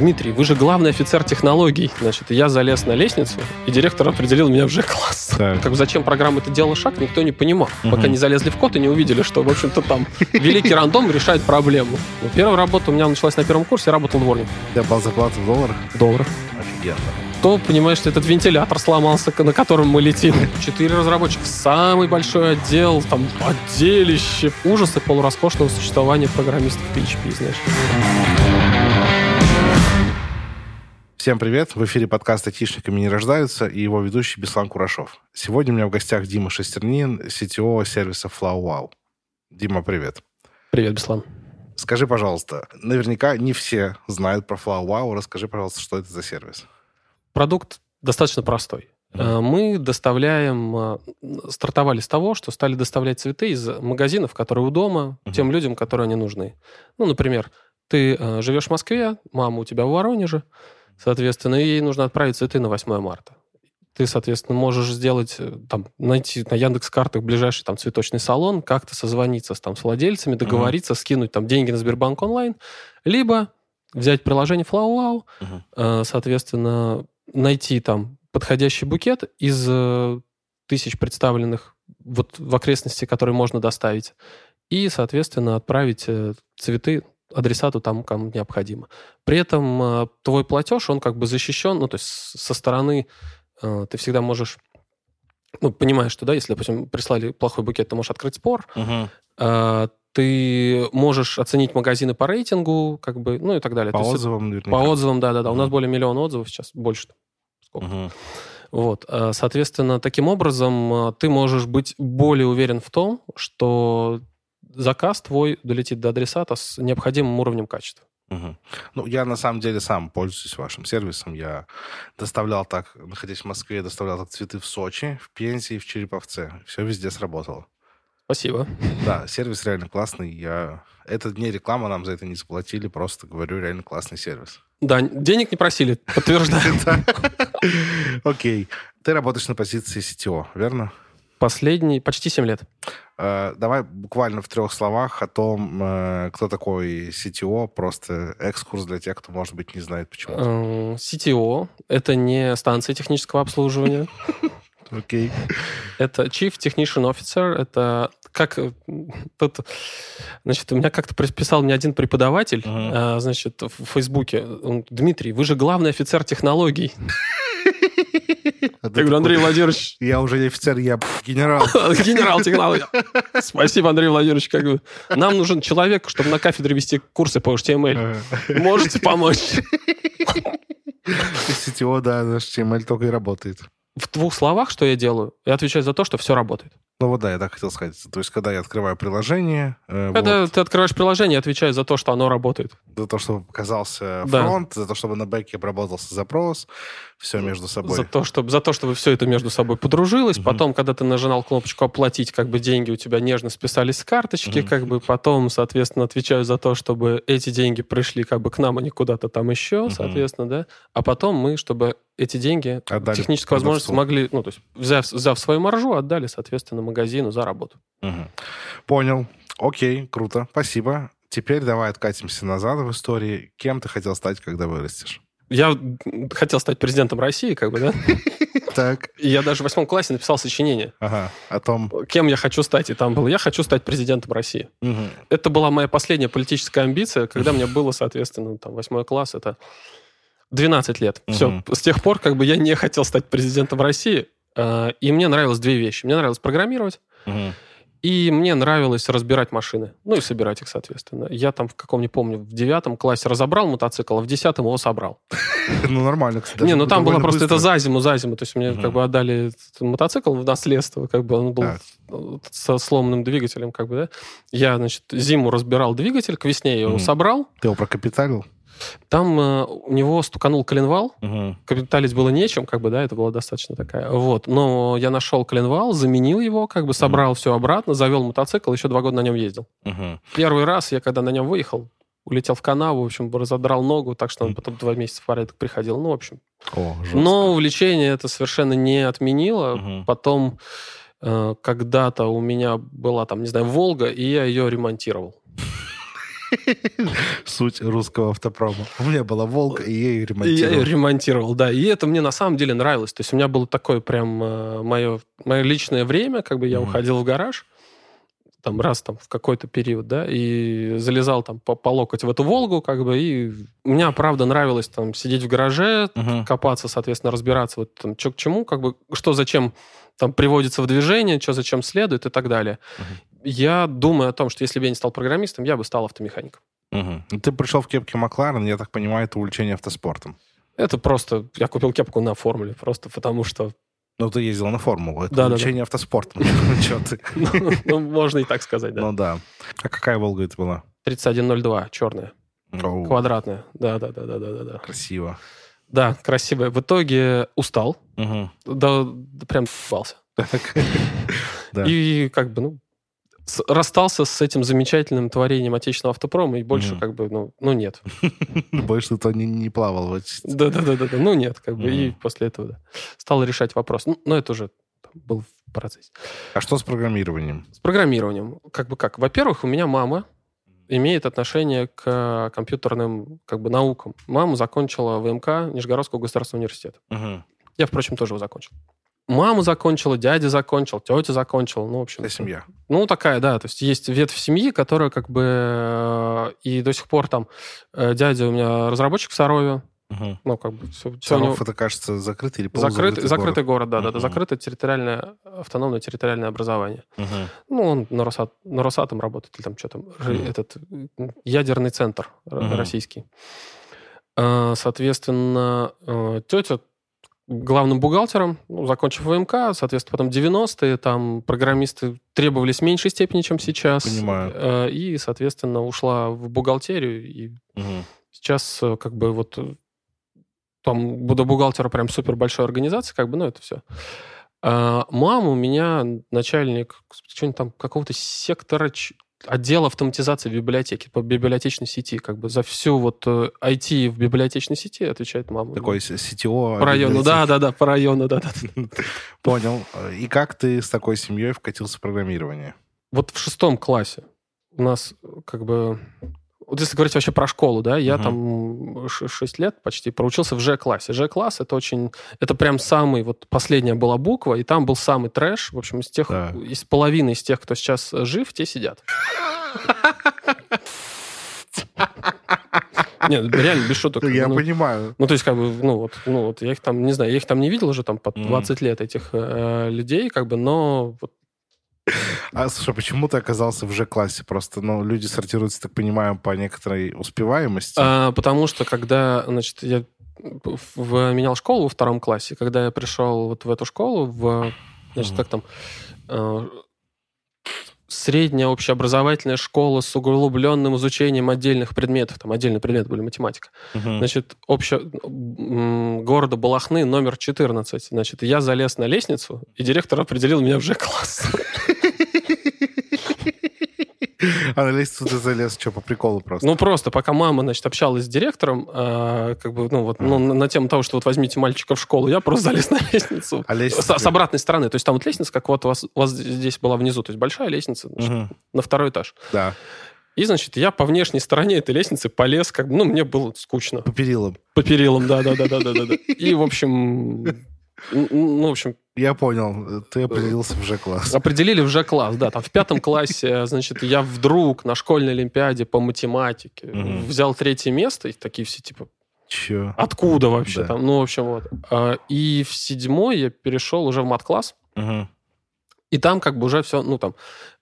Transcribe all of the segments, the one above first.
Дмитрий, вы же главный офицер технологий. Значит, я залез на лестницу, и директор определил меня в Ж-класс. Так. Как бы зачем программа это делала шаг, никто не понимал. Мгм. Пока не залезли в код и не увидели, что, в общем-то, там великий рандом решает проблему. Ну, первая работа у меня началась на первом курсе, я работал дворником. Тебя была зарплата в долларах? Долларов. Офигенно. То, понимаешь, что этот вентилятор сломался, на котором мы летим. Четыре разработчика, самый большой отдел, там, отделище. Ужасы полуроскошного существования программистов PHP, знаешь. Всем привет! В эфире подкаст «Айтишниками не рождаются» и его ведущий Беслан Курашов. Сегодня у меня в гостях Дима Шестернин, CTO сервиса FlowWow. Дима, привет. Привет, Беслан. Скажи, пожалуйста, наверняка не все знают про FlowWow. Расскажи, пожалуйста, что это за сервис? Продукт достаточно простой. Э, Мы доставляем, э, стартовали с того, что стали доставлять цветы из магазинов, которые у дома, Мгм. тем людям, которые они нужны. Ну, например, ты э, живешь в Москве, мама у тебя в Воронеже, соответственно, ей нужно отправить цветы на 8 марта. Ты, соответственно, можешь сделать, э, там, найти на Яндекс-картах ближайший там цветочный салон, как-то созвониться с, там, с владельцами, договориться, скинуть там деньги на Сбербанк онлайн, либо взять приложение FlowWow, Мгм. э, соответственно, найти там подходящий букет из э, тысяч представленных вот в окрестности, которые можно доставить, и, соответственно, отправить цветы адресату там, кому необходимо. При этом э, твой платеж, он как бы защищен, ну, то есть со стороны э, ты всегда можешь, ну, понимаешь, что, да, если, допустим, прислали плохой букет, ты можешь открыть спор, э, ты можешь оценить магазины по рейтингу, как бы, ну, и так далее. По есть отзывам наверняка. по отзывам, да-да-да. У нас более миллиона отзывов сейчас, больше. Сколько? Мгм. Вот. Соответственно, таким образом ты можешь быть более уверен в том, что заказ твой долетит до адресата с необходимым уровнем качества. Мгм. Ну, я на самом деле сам пользуюсь вашим сервисом. Я доставлял так, находясь в Москве, доставлял так цветы в Сочи, в Пензе и в Череповце. Все везде сработало. Спасибо. Да, сервис реально классный. Я... Это не реклама, нам за это не заплатили. Просто говорю, реально классный сервис. Да, денег не просили, подтверждаю. Да. Окей. Ты работаешь на позиции CTO, верно? Последний, почти 7 лет. Э, Давай буквально в трех словах о том, э, кто такой CTO. Просто экскурс для тех, кто, может быть, не знает почему. Э, CTO — это не станция технического обслуживания. Окей. Это Chief Technician Officer. Это как... э, Тут, значит, у меня как-то приписал мне один преподаватель, значит, в Фейсбуке. Он, Дмитрий, вы же главный офицер технологий. А Я говорю, Андрей Владимирович, Я уже не офицер, я генерал. генерал технологий. Спасибо, Андрей Владимирович. Как бы. Нам нужен человек, чтобы на кафедре вести курсы по HTML. Можете помочь? CTO, да, HTML только и работает. В двух словах, что я делаю? Я отвечаю за то, что все работает. Ну вот да, я так хотел сказать. То есть, когда я открываю приложение, э, Когда вот, ты открываешь приложение, отвечаю за то, что оно работает. за то, чтобы показался Да. фронт, за то, чтобы на бэке обработался запрос, все между собой. За то, чтобы, за то, чтобы все это между собой подружилось. Мгм. Потом, когда ты нажимал кнопочку «Оплатить», как бы деньги у тебя нежно списались с карточки. Мгм. Как бы потом, соответственно, отвечаю за то, чтобы эти деньги пришли как бы к нам, а не куда-то там еще, Мгм. соответственно, да. А потом мы, чтобы эти деньги, Отдали техническую возможность, продавцу. могли, ну, то есть, взяв, взяв свою маржу, отдали, соответственно, магазину за работу. Мгм. Понял. Окей, круто. Спасибо. Теперь давай откатимся назад в истории. Кем ты хотел стать, когда вырастешь? Я хотел стать президентом России, как бы, да. Так. Я даже в восьмом классе написал сочинение, Ага. О том... кем я хочу стать. И там было «Я хочу стать президентом России». Это была моя последняя политическая амбиция, когда мне было, соответственно, там, восьмой класс, это 12 лет. Все, с тех пор как бы я не хотел стать президентом России, э, и мне нравилось две вещи. Мне нравилось программировать. И мне нравилось разбирать машины, ну и собирать их, соответственно. Я там в каком, не помню, в девятом классе разобрал мотоцикл, а в десятом его собрал. Ну, нормально, кстати. не, ну там было просто это за зиму, за зиму. То есть мне как бы отдали мотоцикл в наследство, как бы он был со сломанным двигателем, как бы, да. Я, значит, зиму разбирал двигатель, к весне я его собрал. Ты его прокапиталил? Там э, у него стуканул коленвал, Мгм. капиталить было нечем, как бы, да, это была достаточно такая. Вот. Но я нашел коленвал, заменил его, как бы собрал все обратно, завел мотоцикл, еще два года на нем ездил. Мгм. Первый раз я, когда на нем выехал, улетел в канаву, в общем, разодрал ногу, так что он потом два месяца в порядок приходил. Ну, в общем. О, жестко. Но увлечение это совершенно не отменило. Мгм. Потом э, когда-то у меня была там, не знаю, Волга, и я ее ремонтировал. Суть русского автопрома. У меня была «Волга», и я ее ремонтировал. я ее ремонтировал, да. И это мне на самом деле нравилось. То есть у меня было такое прям мое, мое личное время, как бы я Мгм. уходил в гараж, там раз там в какой-то период, да, и залезал там по, по локоть в эту Волгу, как бы, и мне, правда, нравилось там сидеть в гараже, Мгм. копаться, соответственно, разбираться, вот там, что к чему, как бы, что зачем там приводится в движение, что зачем следует и так далее. Я думаю о том, что если бы я не стал программистом, я бы стал автомехаником. Ну, Ты пришел в кепке Макларен, я так понимаю, это увлечение автоспортом. Это просто... Я купил кепку на формуле, просто потому что... Ну, ты ездил на формулу. Это Да-да-да. увлечение автоспортом. Че ты? Ну, ну, можно и так сказать, да. Ну да. А какая «Волга» это была? 3102, черная, квадратная. Да, да, да, да, да, да, да. Красиво. Да, красивая. В итоге устал, да, да прям ебался. Да. И как бы, ну, с- расстался с этим замечательным творением отечественного автопрома, и больше Мгм. как бы, ну, ну нет. Больше ты не, не плавал. Да-да-да, да, ну нет, как бы, и после этого, да. Стал решать вопрос. Ну, но это уже был в процессе. А что с программированием? С программированием. Как бы как? Во-первых, у меня мама имеет отношение к компьютерным как бы наукам. Мама закончила ВМК Нижегородского государственного университета. Я, впрочем, тоже его закончил. Маму закончила, дядя закончил, тетя закончила. Ну, в общем, Это семья. ну, такая, да. То есть есть ветвь семьи, которая как бы... э, И до сих пор там э, дядя у меня разработчик в Сарове. Мгм. Ну, как бы все, Саров, это, кажется, закрытый или Закрыт, полузакрытый закрытый город? город, да, да, да, Мгм. закрытое территориальное, автономное территориальное образование. Мгм. Ну, он на, Росат, на Росатом работает, или там что там, Мгм. этот ядерный центр Мгм. российский. А, Соответственно, э, тетя главным бухгалтером, ну, закончив ВМК, соответственно, потом 90-е, там программисты требовались в меньшей степени, чем сейчас. Понимаю. Э, И, соответственно, ушла в бухгалтерию, и Мгм. сейчас э, как бы вот э, там до бухгалтера прям супер большой организации, как бы, ну, это все. А мама у меня начальник, что-нибудь там, какого-то сектора, отдела автоматизации в библиотеке, по библиотечной сети, как бы за всю вот э, IT в библиотечной сети отвечает мама. Такой CTO. По району, библиотеки. да, да, да, по району, да, да. Понял. И как ты с такой семьей вкатился в программирование? Вот в шестом классе у нас э, как бы... Вот если говорить вообще про школу, да, я Мгм. там 6 лет почти проучился в Ж-классе. Ж-класс это очень... Это прям самый... Вот последняя была буква, и там был самый трэш. В общем, из тех... Да. Из половины из тех, кто сейчас жив, те сидят. Нет, реально, без шуток. Я Ну, понимаю. Ну, то есть, как бы, ну вот, ну вот, я их там, не знаю, я их там не видел уже там по Мгм. 20 лет, этих э, людей, как бы, но вот А слушай, почему ты оказался в Ж-классе? Просто, ну, люди сортируются, так понимаю, по некоторой успеваемости. А, потому что когда, значит, я в- менял школу во втором классе, когда я пришел вот в эту школу, в, значит, как там, э, средняя общеобразовательная школа с углубленным изучением отдельных предметов, там отдельные предметы были математика. Мгм. Значит, обще... города Балахны, номер 14. Значит, я залез на лестницу, и директор определил меня в Ж-класс. А на лестницу ты залез, что, по приколу просто? Ну, просто пока мама, значит, общалась с директором, а, как бы, ну, вот, ну, на, на тему того, что вот возьмите мальчика в школу, я просто залез на лестницу. А лестница... С, с обратной стороны. То есть там вот лестница, как вот у вас, у вас здесь была внизу. То есть большая лестница значит, на второй этаж. Да, И, значит, я по внешней стороне этой лестницы полез, как бы, ну, мне было скучно. по перилам. По перилам, да-да-да-да-да. И, в общем, ну, в общем, Я понял, ты определился в Ж-класс. определили в Ж-класс, да, там в пятом классе, значит, я вдруг на школьной олимпиаде по математике взял третье место, и такие все, типа, Че? откуда вообще Да. там, ну, в общем, вот. А, И в седьмой я перешел уже в мат-класс, и там как бы уже все, ну, там,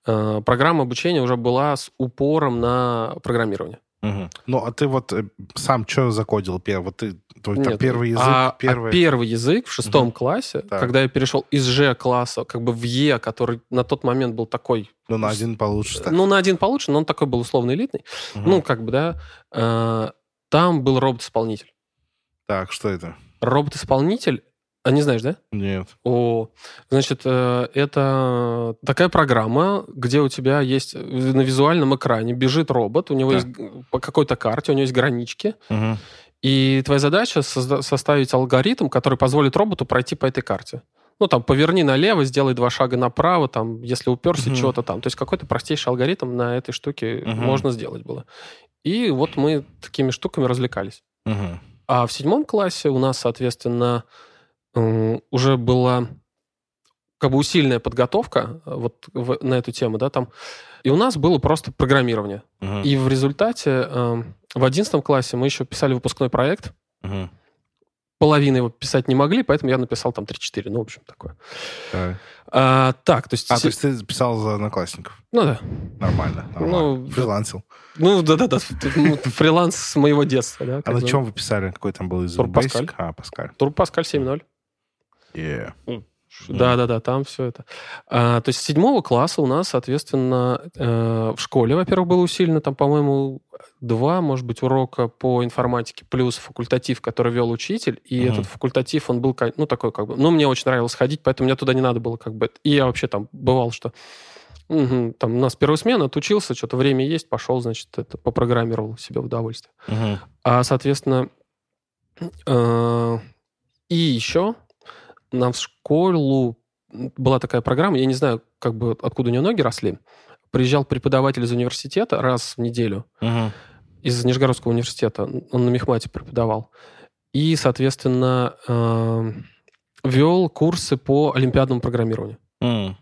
э, программа обучения уже была с упором на программирование. Мгм. Ну, а ты вот э, сам что закодил первый? Вот ты, твой там Нет, первый язык, а, а первый... первый язык в шестом Мгм. классе, Так. когда я перешел из Ж-класса как бы в Е, который на тот момент был такой, Ну, на один получше. так. ну, на один получше, но он такой был условно элитный. Мгм. Ну, как бы, да, э, там был робот-исполнитель. Так, что это? Робот-исполнитель, а не знаешь, да? Нет. О, значит, э, это такая программа, где у тебя есть на визуальном экране бежит робот, у него Да. есть по какой-то карте, у него есть гранички, Мгм. и твоя задача составить алгоритм, который позволит роботу пройти по этой карте. Ну, там, поверни налево, сделай два шага направо, там, если уперся, Мгм. что-то там. То есть какой-то простейший алгоритм на этой штуке Мгм. можно сделать было. И вот мы такими штуками развлекались. Мгм. А в седьмом классе у нас, соответственно, уже была как бы усиленная подготовка э, вот в- на эту тему, да, там. И у нас было просто программирование. Мгм. И в результате эм, в одиннадцатом классе мы еще писали выпускной проект. Мгм. Половины его писать не могли, поэтому я написал там 3-4. Ну, в общем, такое. Так. А, так, то есть... А, то есть ты писал за одноклассников? Ну, да. Нормально. нормально. Ну, Фрилансил. Ну, да-да-да. Ну, Фриланс с моего детства, да. А на чем вы писали? Какой там был язык? Тур Паскаль. А, Паскаль. Тур Паскаль 7.0. Yeah. Да, да, да, там все это. А, то есть с седьмого класса у нас, соответственно, э, в школе, во-первых, было усилено, там, по-моему, два, может быть, урока по информатике, плюс факультатив, который вел учитель, и Мгм. этот факультатив, он был, ну, такой, как бы, ну, мне очень нравилось ходить, поэтому мне туда не надо было, как бы, и я вообще там бывал, что мгм, там у нас первая смена, отучился, что-то время есть, пошел, значит, это попрограммировал себе в удовольствие. Мгм. А, соответственно, э, и еще нам в школу была такая программа, я не знаю, как бы откуда у нее ноги росли. Приезжал преподаватель из университета раз в неделю, Мгм. из Нижегородского университета, он на мехмате преподавал. И, соответственно, э, вел курсы по олимпиадному программированию. М.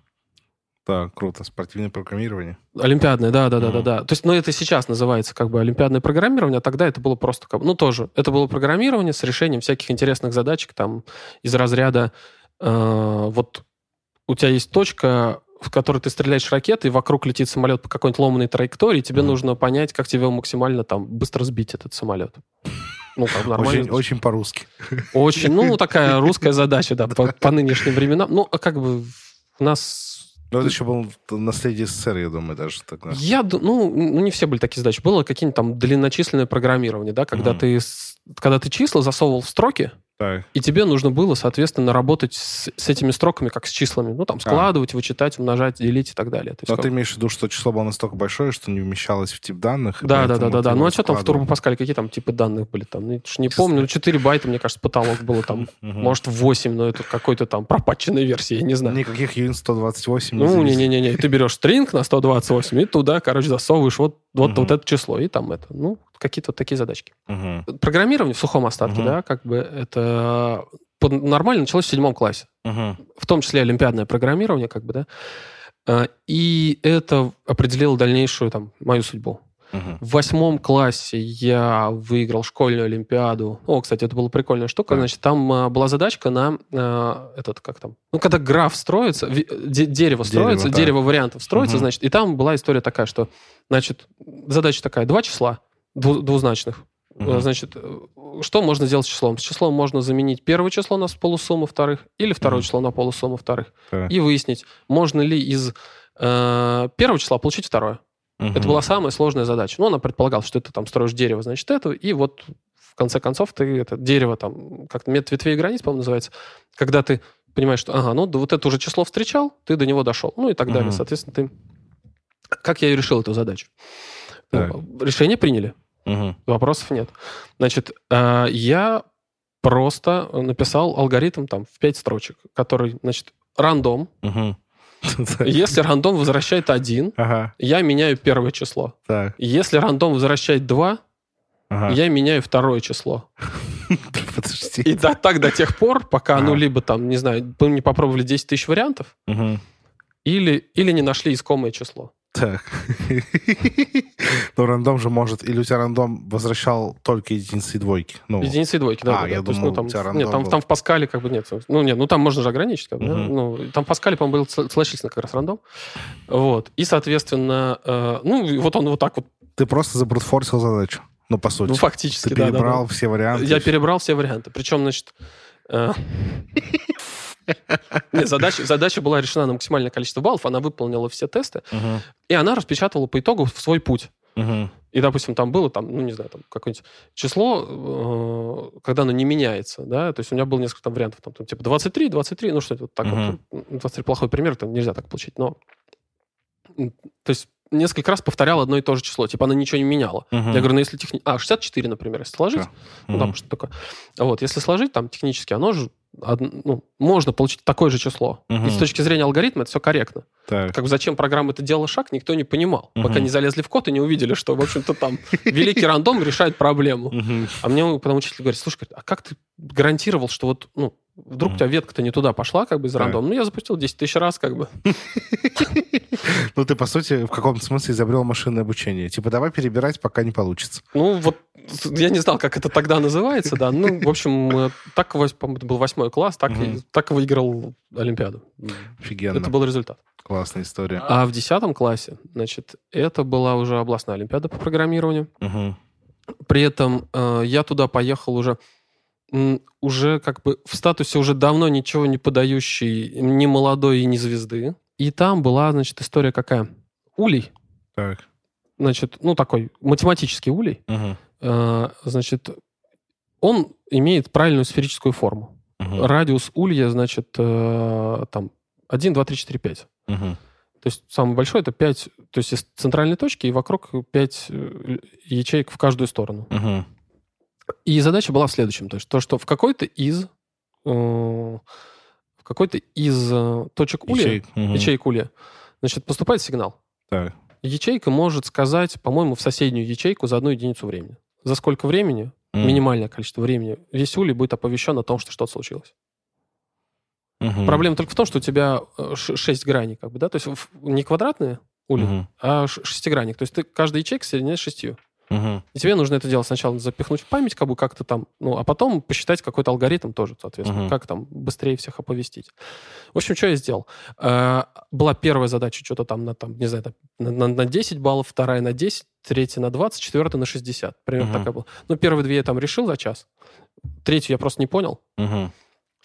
Так, круто. Спортивное программирование. Олимпиадное, да, да, да, да, да. То есть, ну, это сейчас называется как бы олимпиадное программирование, а тогда это было просто как, ну, тоже, это было программирование с решением всяких интересных задачек там из разряда э, вот у тебя есть точка, в которой ты стреляешь ракетой, вокруг летит самолет по какой-нибудь ломаной траектории, тебе Мгм. нужно понять, как тебе максимально там быстро сбить этот самолет. Ну, бы нормально. Очень, очень по-русски. Очень, ну, такая русская задача, да, по, по нынешним временам. Ну, а как бы у нас Но это еще было наследие СССР, я думаю, даже тогда. Я, ну, ну, не все были такие задачи. Было какие-нибудь там длинночисленное программирование, да, когда Мгм. ты когда ты числа засовывал в строки, Так. и тебе нужно было, соответственно, работать с, с этими строками, как с числами. Ну, там, складывать, вычитать, умножать, делить и так далее. То есть, Но как- ты имеешь в виду, что число было настолько большое, что не вмещалось в тип данных? Да, да, да, да, да. Ну, а что там в? Turbo Pascal, какие там типы данных были там? Ну, не помню, ну, 4 байта, мне кажется, потолок было там. Может, 8, но это какой-то там пропатченной версии, я не знаю. Никаких Unit 128 Ну, завезли. не-не-не, ты берешь стринг на 128 и туда, короче, засовываешь вот, вот, Мгм. вот это число, и там это. Ну, какие-то вот такие задачки. Мгм. Программирование в сухом остатке, Мгм. да, как бы это нормально началось в седьмом классе. Мгм. В том числе олимпиадное программирование, как бы, да. А, И это определило дальнейшую там мою судьбу. Мгм. В восьмом классе я выиграл школьную олимпиаду. О, кстати, это была прикольная штука. Так. Значит, там а, была задачка на а, этот, как там, ну, когда граф строится, ви- де- дерево строится, да. дерево вариантов строится, Мгм. значит, и там была история такая, что, значит, задача такая, два числа дву- двузначных. Э, Значит, что можно сделать с числом? С числом можно заменить первое число на полусумму вторых или второе Мгм. число на полусумму вторых. Так. И выяснить, можно ли из э, первого числа получить второе. Мгм. Это была самая сложная задача. Ну, она предполагала, что ты там строишь дерево, значит, это, и вот в конце концов ты это дерево там, как метод ветвей и границ, по-моему, называется, когда ты понимаешь, что, ага, ну, да вот это уже число встречал, ты до него дошел, ну, и так далее. Соответственно, ты... Как я и решил эту задачу? Так. Ну, решение приняли, Мгм. вопросов нет. Значит, э, я просто написал алгоритм там в пять строчек, который, значит, рандом. Мгм. Если рандом возвращает один, Ага, я меняю первое число. так. Если рандом возвращает 2, Ага. я меняю второе число. Подожди. И да, так до тех пор, пока, ну, либо там, не знаю, мы не попробовали 10 тысяч вариантов, или, или не нашли искомое число. Так. Но рандом же может... Или у тебя рандом возвращал только единицы и двойки? Ну, Единицы и двойки, да. А, да, я да. То есть, думал, ну, там, у тебя нет, рандом там, был. там в Паскале как бы нет. Ну, нет, ну там можно же ограничить. Как бы, да. Мгм. ну, там в Паскале, по-моему, был сл- слэш как раз рандом. Вот. И, соответственно, э, ну, вот он вот так вот, ты просто забрутфорсил задачу. Ну, по сути. ну, фактически, ты да, да, да. перебрал все варианты. Я перебрал все варианты. Причем, значит... э, Нет, задача, задача была решена на максимальное количество баллов, она выполнила все тесты, Мгм. и она распечатала по итогу в свой путь. Мгм. И, допустим, там было, там, ну, не знаю, там какое-нибудь число, э, когда оно не меняется, да, то есть у меня было несколько там вариантов, там, там, типа 23, 23, ну, что-то вот так Мгм. вот. 23 плохой пример, там нельзя так получить, но... То есть несколько раз повторял одно и то же число, типа она ничего не меняла. Мгм. Я говорю, ну, если техни... А, 64, например, если сложить, Да. ну, там что такое. Вот, если сложить, там, технически, оно же ну, можно получить такое же число. Мгм. И с точки зрения алгоритма это все корректно. Так. Как бы зачем программа это делала шаг, никто не понимал. Пока Мгм. не залезли в код и не увидели, что, в общем-то, там великий рандом решает проблему. А мне потом учитель говорит, слушай, а как ты гарантировал, что вот, ну, вдруг у тебя ветка-то не туда пошла, как бы, из рандома? Ну, я запустил 10 тысяч раз, как бы. Ну, ты, по сути, в каком-то смысле изобрел машинное обучение. Типа, давай перебирать, пока не получится. Ну, вот, я не знал, как это тогда называется, да. Ну, в общем, э, так, по-моему, это был восьмой класс, так, и- так выиграл Олимпиаду. Офигенно. Это был результат. Классная история. А в 10 классе, значит, это была уже областная олимпиада по программированию. При этом э, я туда поехал уже уже как бы в статусе уже давно ничего не подающий ни молодой и ни звезды. И там была, значит, история какая? Улей. Так. Значит, ну, такой математический улей. Мгм. Э, значит, он имеет правильную сферическую форму. Мгм. Радиус улья, значит, э, там 1, 2, 3, 4, 5. Мгм. То есть самый большой это 5, то есть из центральной точки и вокруг 5 ячеек в каждую сторону. Мгм. И задача была в следующем, то есть то, что в какой-то из э, в какой-то из э, точек улья, Ячеек. Мгм. ячеек улья, значит, поступает сигнал. Так. Ячейка может сказать, по-моему, в соседнюю ячейку за одну единицу времени. За сколько времени, М. минимальное количество времени, весь улей будет оповещен о том, что что-то случилось. Мгм. Проблема только в том, что у тебя 6 граней, как бы, да, то есть не квадратные ули, Мгм. а шестигранник. То есть ты каждая ячейка соединяешь шестью. Мгм. И тебе нужно это дело сначала запихнуть в память, как бы как-то там, ну, а потом посчитать какой-то алгоритм тоже, соответственно, Мгм. как там быстрее всех оповестить. В общем, что я сделал? Э, Была первая задача, что-то там на, там, не знаю, там, на, на- на 10 баллов, вторая на 10, третья на 20, четвертая на 60. Примерно Мгм. такая была. Ну, первые две я там решил за час. Третью я просто не понял. Мгм.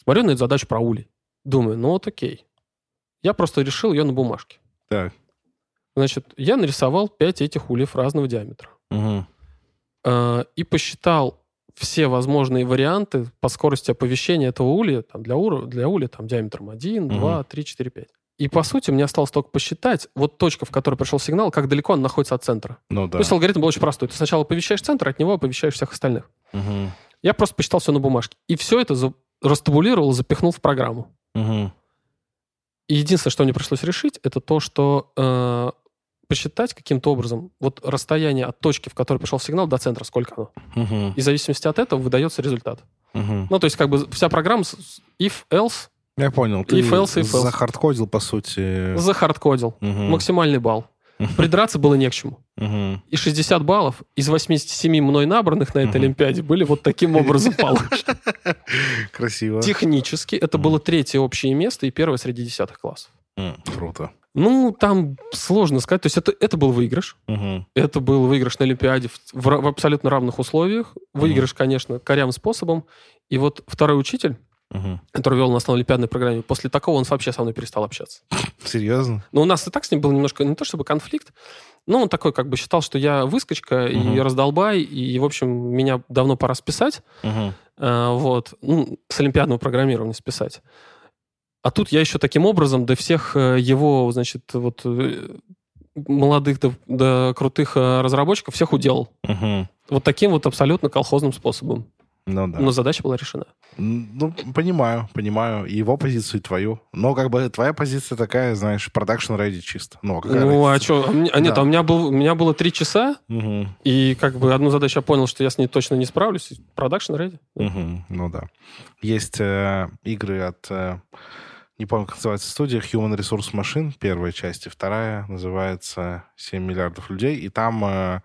Смотрю на эту задачу про улей. Думаю, ну вот окей. Я просто решил ее на бумажке. Так. Значит, я нарисовал 5 этих ульев разного диаметра. Э, и посчитал все возможные варианты по скорости оповещения этого улья, там, для, ура, для улья там, диаметром 1, Мгм. 2, 3, 4, 5. И, по сути, мне осталось только посчитать, вот точка, в которой пришел сигнал, как далеко он находится от центра. Ну да. То есть алгоритм был очень простой. Ты сначала оповещаешь центр, от него оповещаешь всех остальных. Мгм. Я просто посчитал все на бумажке. И все это за... растабулировал, запихнул в программу. Мгм. И единственное, что мне пришлось решить, это то, что э, посчитать каким-то образом вот расстояние от точки, в которой пришел сигнал, до центра, сколько оно. Мгм. И в зависимости от этого выдается результат. Мгм. Ну, то есть, как бы вся программа if, else Я понял. Ты If else, if else. захардкодил, по сути. захардкодил. Мгм. Максимальный балл. Придраться было не к чему. Мгм. И 60 баллов из 87 мной набранных на этой Мгм. Олимпиаде были вот таким образом получены. Красиво. Технически это было третье общее место и первое среди десятых классов. Круто. Ну, там сложно сказать. То есть это, это был выигрыш. Мгм. Это был выигрыш на Олимпиаде в, в в абсолютно равных условиях. Выигрыш, конечно, корявым способом. И вот второй учитель, Мгм. который вел нас на олимпиадной программе, после такого он вообще со мной перестал общаться. Серьезно? Но у нас и так с ним был немножко, не то чтобы конфликт, но он такой как бы считал, что я выскочка и Мгм. раздолбай, и, в общем, меня давно пора списать, Мгм. э, вот, ну, с олимпиадного программирования списать. А тут я еще таким образом до всех э, его, значит, вот э, молодых до, до крутых э, разработчиков всех уделал. Мгм. Вот таким вот абсолютно колхозным способом. Ну да. Но задача была решена. Ну, понимаю, понимаю. И его позицию, и твою. Но как бы твоя позиция такая, знаешь, production ready чисто. Ну, а ну, а что? А, мне- а нет, Да. а у меня, был, у меня было три часа, Мгм. и как бы одну задачу я понял, что я с ней точно не справлюсь. Production ready. Мгм. Ну да. Есть э, игры от... э, не помню, как называется студия, Human Resource Machine, первая часть, и вторая называется 7 миллиардов людей, и там... э,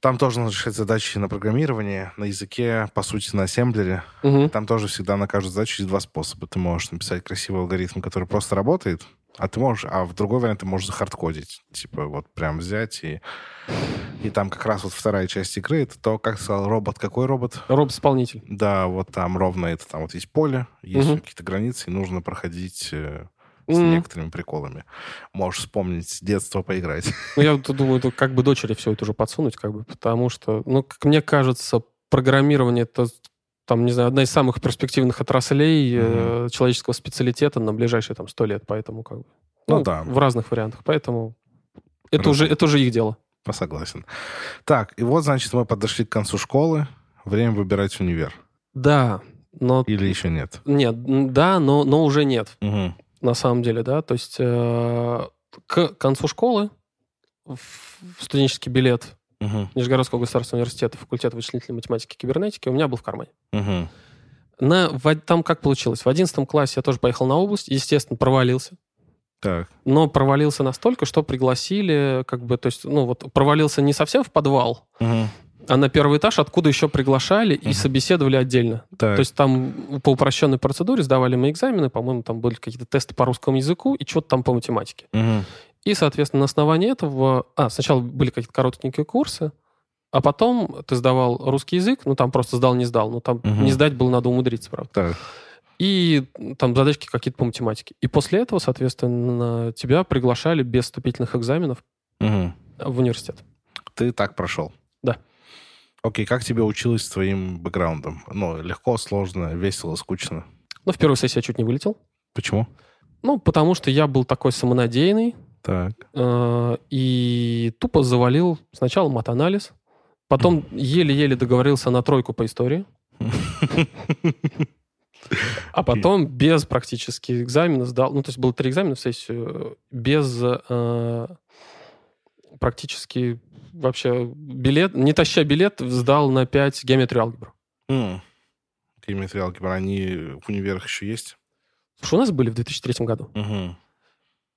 там тоже нужно решать задачи на программирование, на языке, по сути, на ассемблере. Мгм. Там тоже всегда на каждую задачу есть два способа. Ты можешь написать красивый алгоритм, который просто работает, а ты можешь, а в другой вариант ты можешь захардкодить. Типа вот прям взять и... И там как раз вот вторая часть игры, это то, как сказал робот. Какой робот? Робот-исполнитель. Да, вот там ровно это, там вот есть поле, есть Мгм. какие-то границы, и нужно проходить э, с Мгм. некоторыми приколами. Можешь вспомнить с детства поиграть. Ну, я думаю, тут как бы дочери все это уже подсунуть, как бы, потому что, ну, как мне кажется, программирование это там, не знаю, одна из самых перспективных отраслей э, человеческого специалитета на ближайшие там сто лет, поэтому как бы... Ну да. В разных вариантах, поэтому это уже, это уже их дело. Согласен. Так, и вот, значит, мы подошли к концу школы. Время выбирать универ. Да, Но... Или еще нет? Нет, да, но, но уже нет. Угу. На самом деле, да. То есть э, к концу школы в студенческий билет Угу. Нижегородского государственного университета, факультет вычислительной математики и кибернетики у меня был в кармане. Угу. На, в, там как получилось? В 11 классе я тоже поехал на область, естественно, провалился. Так. Но провалился настолько, что пригласили, как бы, то есть, ну вот, провалился не совсем в подвал, Угу. а на первый этаж, откуда еще приглашали и Мгм. собеседовали отдельно. Так. То есть там по упрощенной процедуре сдавали мы экзамены, по-моему, там были какие-то тесты по русскому языку и что-то там по математике. Мгм. И, соответственно, на основании этого... А, сначала были какие-то коротенькие курсы, а потом ты сдавал русский язык, ну, там просто сдал, не сдал, ну, там Мгм. не сдать было, надо умудриться, правда. Так. И там задачки какие-то по математике. И после этого, соответственно, тебя приглашали без вступительных экзаменов Мгм. в университет. Ты так прошел? Да. Окей, как тебе училось с твоим бэкграундом? Ну, легко, сложно, весело, скучно. Ну, в первой сессии я чуть не вылетел. Почему? Ну, потому что я был такой самонадеянный, Так. э, и тупо завалил сначала матанализ, потом еле-еле договорился на тройку по истории, а потом без практически экзамена сдал, ну, то есть было три экзамена в сессию, без э, практически вообще билет, не таща билет, сдал на 5 геометрию алгебру. М. Геометрия алгебра, они в универах еще есть? Слушай, у нас были в 2003 году. Угу.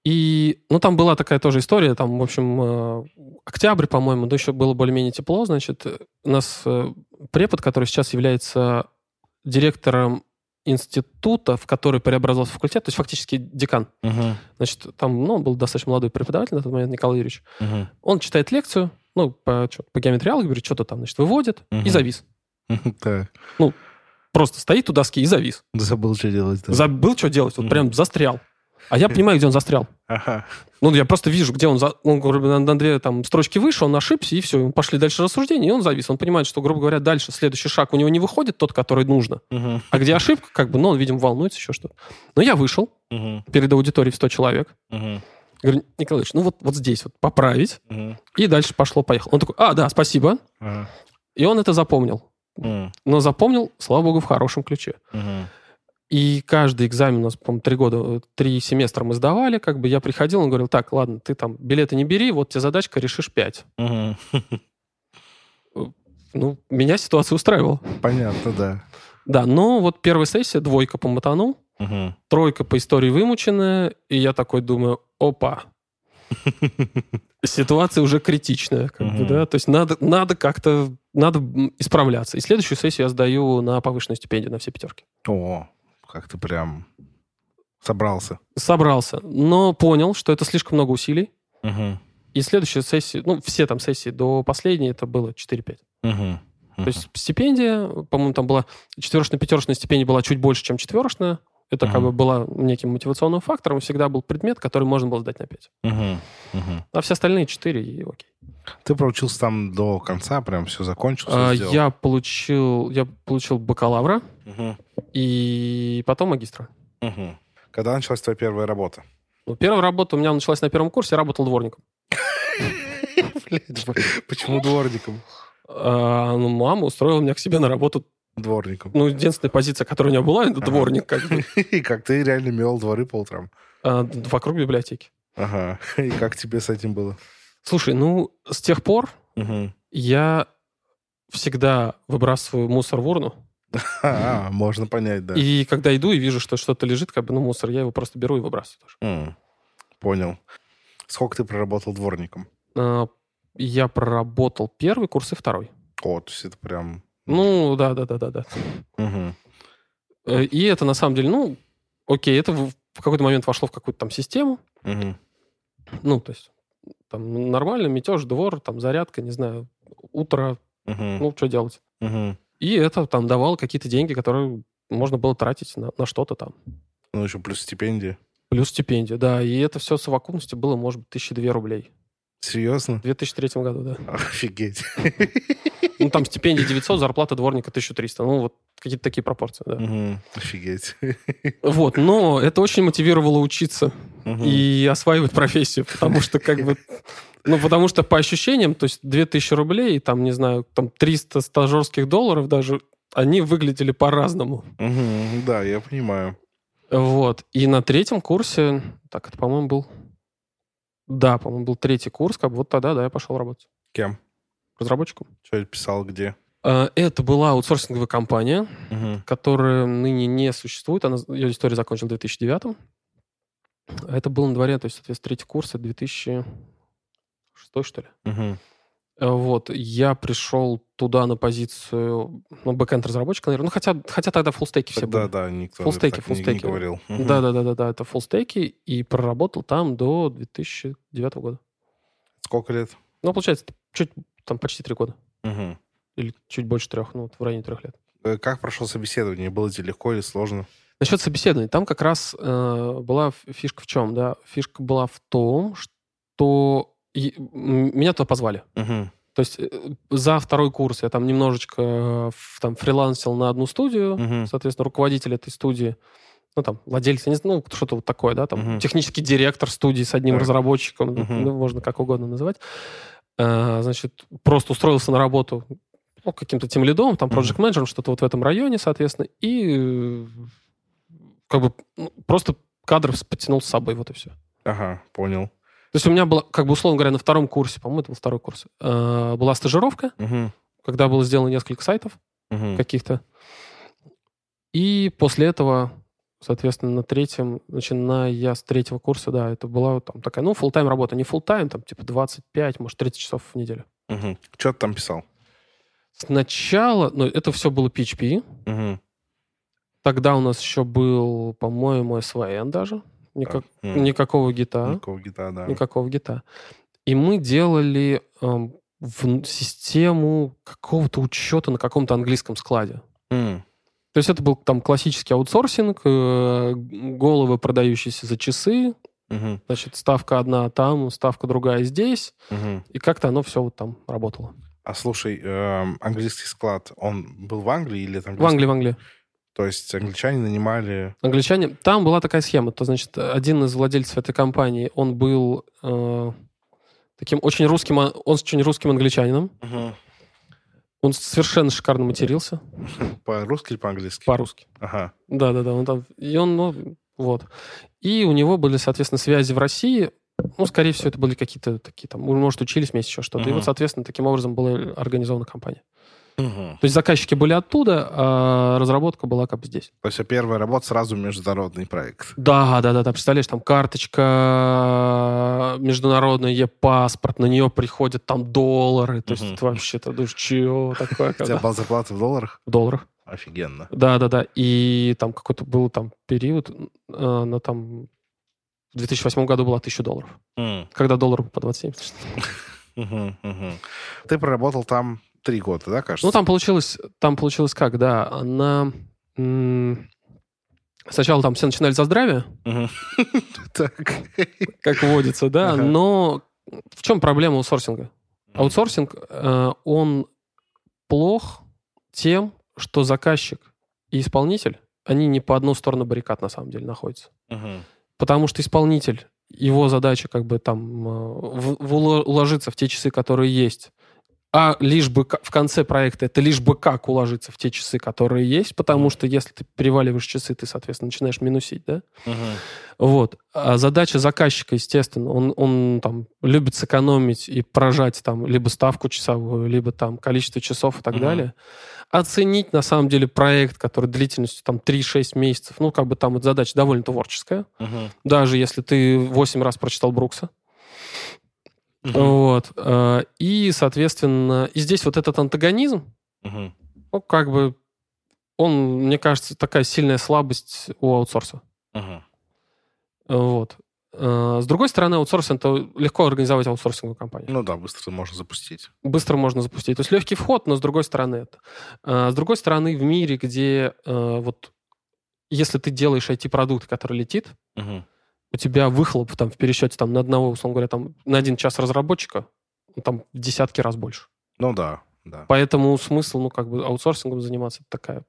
И, ну, там была такая тоже история, там, в общем, э, октябрь, по-моему, да, еще было более-менее тепло, значит, у нас э, препод, который сейчас является директором института, в который преобразовался факультет, то есть фактически декан. Угу. Значит, там, ну, был достаточно молодой преподаватель на тот момент, Николай Юрьевич. Угу. Он читает лекцию, ну, по, чё- по геометрии алгебры, что-то там, значит, выводит и Мгм. завис. Так. Просто стоит у доски и завис. Забыл, что делать. да. Забыл, что делать, вот прям застрял. А я понимаю, где он застрял. Ага. Ну, я просто вижу, где он, за... он грубо говоря, на две там, строчки выше, он ошибся, и все. Пошли дальше рассуждения, и он завис. Он понимает, что, грубо говоря, дальше следующий шаг у него не выходит, тот, который нужно. Угу. А где ошибка, как бы, ну, он, видимо, волнуется, еще что-то. Но я вышел Угу. перед аудиторией в 100 человек. Угу. Говорю, Николай Ильич, ну вот, вот здесь вот поправить. Угу. И дальше пошло-поехало. Он такой, а, да, спасибо. Ага. И он это запомнил. М. Но запомнил, слава богу, в хорошем ключе. Мгм. И каждый экзамен у нас, по-моему, три года, э, три семестра мы сдавали, как бы я приходил, он говорил, так, ладно, ты там билеты не бери, вот тебе задачка, решишь пять. Мгм. Ну, меня ситуация устраивала. Понятно, да. Да, но вот первая сессия, двойка по матану, тройка по истории вымученная, и я такой думаю, опа, ситуация уже критичная, как бы, да, то есть надо, надо как-то, надо исправляться. И следующую сессию я сдаю на повышенную стипендию, на все пятерки. О, как ты прям собрался. Собрался, но понял, что это слишком много усилий, Мгм. и следующая сессия, ну, все там сессии до последней, это было 4-5. Мгм. То есть стипендия, по-моему, там была четверочная-пятерочная стипендия была чуть больше, чем четверочная. Это как Мгм. бы была неким мотивационным фактором. Всегда был предмет, который можно было сдать на 5. Мгм. Мгм. А все остальные 4 и окей. Ты проучился там до конца, прям все закончил, А, всё сделал? я получил, я получил бакалавра Мгм. и потом магистра. Мгм. Когда началась твоя первая работа? Ну, первая работа у меня началась на первом курсе, я работал дворником. Почему дворником? А, ну, мама устроила меня к себе на работу. Дворником. Ну, единственная позиция, которая у меня была, это Ага. дворник, как бы, И как ты реально мел дворы по утрам? а, вокруг библиотеки. Ага. И как тебе с этим было? Слушай, ну, с тех пор Мгм. я всегда выбрасываю мусор в урну. А, можно понять, да. И когда иду и вижу, что что-то лежит, как бы, ну, мусор, я его просто беру и выбрасываю тоже. М, Понял. Сколько ты проработал дворником? А, Я проработал первый курс и второй. О, то есть это прям... Ну, да, да, да, да, да. Э, И это на самом деле, ну, окей, это в какой-то момент вошло в какую-то там систему. Мгм. Ну, то есть там нормально, метеж, двор, там зарядка, не знаю, утро, Мгм. ну, что делать. Мгм. И это там давало какие-то деньги, которые можно было тратить на, на что-то там. Ну, еще плюс стипендия. Плюс стипендия, да. И это все в совокупности было, может быть, тысячи две рублей. Серьезно? В 2003 году, да. Офигеть. Ну, там стипендия 900, зарплата дворника 1300. Ну, вот какие-то такие пропорции, да. Мгм. Офигеть. Вот, но это очень мотивировало учиться Мгм. и осваивать профессию, потому что как бы... Ну, потому что по ощущениям, то есть 2000 рублей, там, не знаю, там 300 стажерских долларов даже, они выглядели по-разному. Мгм, Да, я понимаю. Вот. И на третьем курсе, так, это, по-моему, был... Да, по-моему, был третий курс, как вот тогда, да, я пошел работать Кем? Разработчиком. Что писал, где? Э, Это была аутсорсинговая компания, Мгм. которая ныне не существует. Она, ее история закончилась в 2009 А Это было на дворе, то есть, соответственно, третий курс, это 2006, что ли. Э, Вот, я пришел туда на позицию, ну, бэкэнд разработчика, наверное. Ну, хотя, хотя тогда фуллстеки все были. да, никто Фуллстеки, так не- не фуллстеки. говорил. Мгм. Да, да, да, да, да, это фуллстеки, и проработал там до 2009 года. Сколько лет? Ну, получается, чуть, там почти три года. Мгм. Или чуть больше трех, ну, вот в районе трех лет. Э, Как прошло собеседование? Было тебе легко или сложно? Насчет собеседования. Там как раз э, была фишка в чем, да? Фишка была в том, что и- меня туда позвали. Мгм. То есть э, за второй курс я там немножечко э, там фрилансил на одну студию, Мгм. соответственно, руководитель этой студии, ну, там, владелец, не знаю, ну, что-то вот такое, да, там, Мгм. технический директор студии с одним Так. разработчиком, Мгм. ну, можно как угодно называть, значит, просто устроился на работу ну, каким-то тем лидом, там, проект менеджером что-то вот в этом районе, соответственно, и как бы ну, просто кадров подтянул с собой, вот и все. Ага, понял. То есть у меня была, как бы, условно говоря, на втором курсе, по-моему, это был второй курс, э, была стажировка, Мгм. когда было сделано несколько сайтов Мгм. каких-то. И после этого, соответственно, на третьем, начиная с третьего курса, да, это была там такая, ну, full тайм работа. Не full тайм там типа 25, может, 30 часов в неделю. Мгм. Что ты там писал? Сначала, ну, это все было PHP. Мгм. Тогда у нас еще был, по-моему, SVN даже. Никак- м, Никакого гита. Никакого гита, да. Никакого гита. И мы делали эм, в систему какого-то учета на каком-то английском складе. М, То есть это был там классический аутсорсинг, э, головы, продающиеся за часы, мгм, значит, ставка одна там, ставка другая здесь, мгм. и как-то оно все вот там работало. А слушай, эм, английский склад, он был в Англии или там? В Англии, в Англии. То есть англичане нанимали... Англичане, там была такая схема, то, значит, один из владельцев этой компании, он был э, таким очень русским, он очень русским англичанином, Мгм. Он совершенно шикарно матерился По-русски или по-английски? по-русски. Ага. Да-да-да, он там, и он, ну, вот. И у него были, соответственно, связи в России, ну, скорее всего, это были какие-то такие там, может, учились вместе еще что-то. И Мгм. вот, соответственно, таким образом была организована компания. Мгм. То есть заказчики были оттуда, а разработка была как бы здесь. То есть а первая работа сразу международный проект. Да, да, да, да. Представляешь, там карточка международная, е-паспорт, на нее приходят там доллары. То есть Мгм. это вообще, ты думаешь, чего такое? У тебя была зарплата в долларах? В долларах. Офигенно. Да, да, да. И там какой-то был там период, э, на там в 2008 году было 1000 долларов. Когда доллар был по 27. мгм, мгм. Ты проработал там три года, да, кажется? Ну, там получилось, там получилось как, да, она... Сначала там все начинали за здравие. Так. как водится, да, но в чем проблема аутсорсинга? Аутсорсинг, э, он плох тем, что заказчик и исполнитель, они не по одну сторону баррикад на самом деле находятся. Потому что исполнитель, его задача как бы там э, в- в уло- уложиться в те часы, которые есть. А лишь бы в конце проекта это лишь бы как уложиться в те часы, которые есть, потому что если ты переваливаешь часы, ты, соответственно, начинаешь минусить, да? Мгм. Вот. А задача заказчика, естественно, он, он там любит сэкономить и прожать там либо ставку часовую, либо там количество часов и так Мгм. далее. Оценить, на самом деле, проект, который длительностью там 3-6 месяцев, ну, как бы там вот задача довольно творческая. Мгм. Даже если ты 8 раз прочитал Брукса. Мгм. Вот. э, И, соответственно, и здесь вот этот антагонизм, Мгм. ну, как бы, он, мне кажется, такая сильная слабость у аутсорса. Мгм. Вот. Э, С другой стороны, аутсорсинг это легко организовать аутсорсинговую компанию. Ну да, быстро можно запустить. Быстро можно запустить. То есть легкий вход, но с другой стороны это. Э, С другой стороны, в мире, где вот если ты делаешь IT-продукт, который летит, Мгм. У тебя выхлоп там в пересчете там, на одного, условно говоря, там, на один час разработчика ну, там в десятки раз больше. Ну да, да. Поэтому смысл, ну, как бы аутсорсингом заниматься это такая...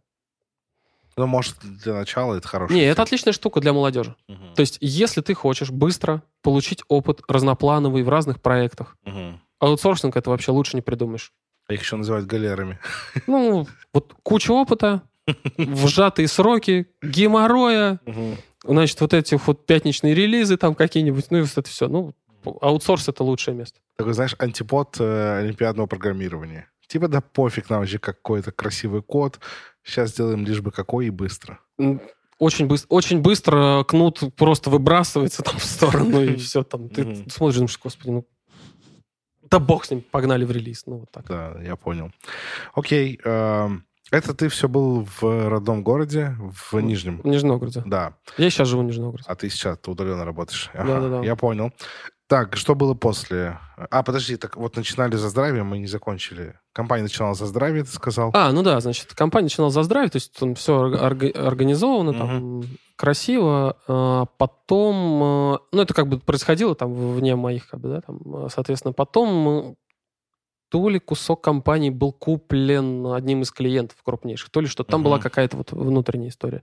Ну, может, для начала это хорошо. Не, это отличная штука для молодежи. То есть, если ты хочешь быстро получить опыт разноплановый в разных проектах, аутсорсинг это вообще лучше не придумаешь. А их еще называют галерами. Ну, вот куча опыта, в сжатые сроки, геморроя, значит, вот эти вот пятничные релизы там какие-нибудь, ну и вот это все. Ну, аутсорс — это лучшее место. Такой, знаешь, антипод э, олимпиадного программирования. Типа, да пофиг нам вообще какой-то красивый код. Сейчас сделаем лишь бы какой и быстро. Очень быстро, очень быстро кнут просто выбрасывается там в сторону, и все там. Ты смотришь, думаешь, господи, ну... Да бог с ним, погнали в релиз. Ну, вот так. Да, я понял. Окей. эм, Это ты все был в родном городе, в Нижнем? В Нижнем Новгороде. Да. Я сейчас живу в Нижнем Новгороде. А ты сейчас ты удаленно работаешь. Да-да-да. Я понял. Так, что было после? А, подожди, так вот начинали за здравие, мы не закончили. Компания начинала за здравие, ты сказал? А, ну да, значит, компания начинала за здравие, то есть там все организовано, там красиво. а потом, э, ну это как бы происходило там вне моих, как бы, да, там, соответственно, потом э, то ли кусок компании был куплен одним из клиентов крупнейших, то ли что там Мгм. была какая-то вот внутренняя история.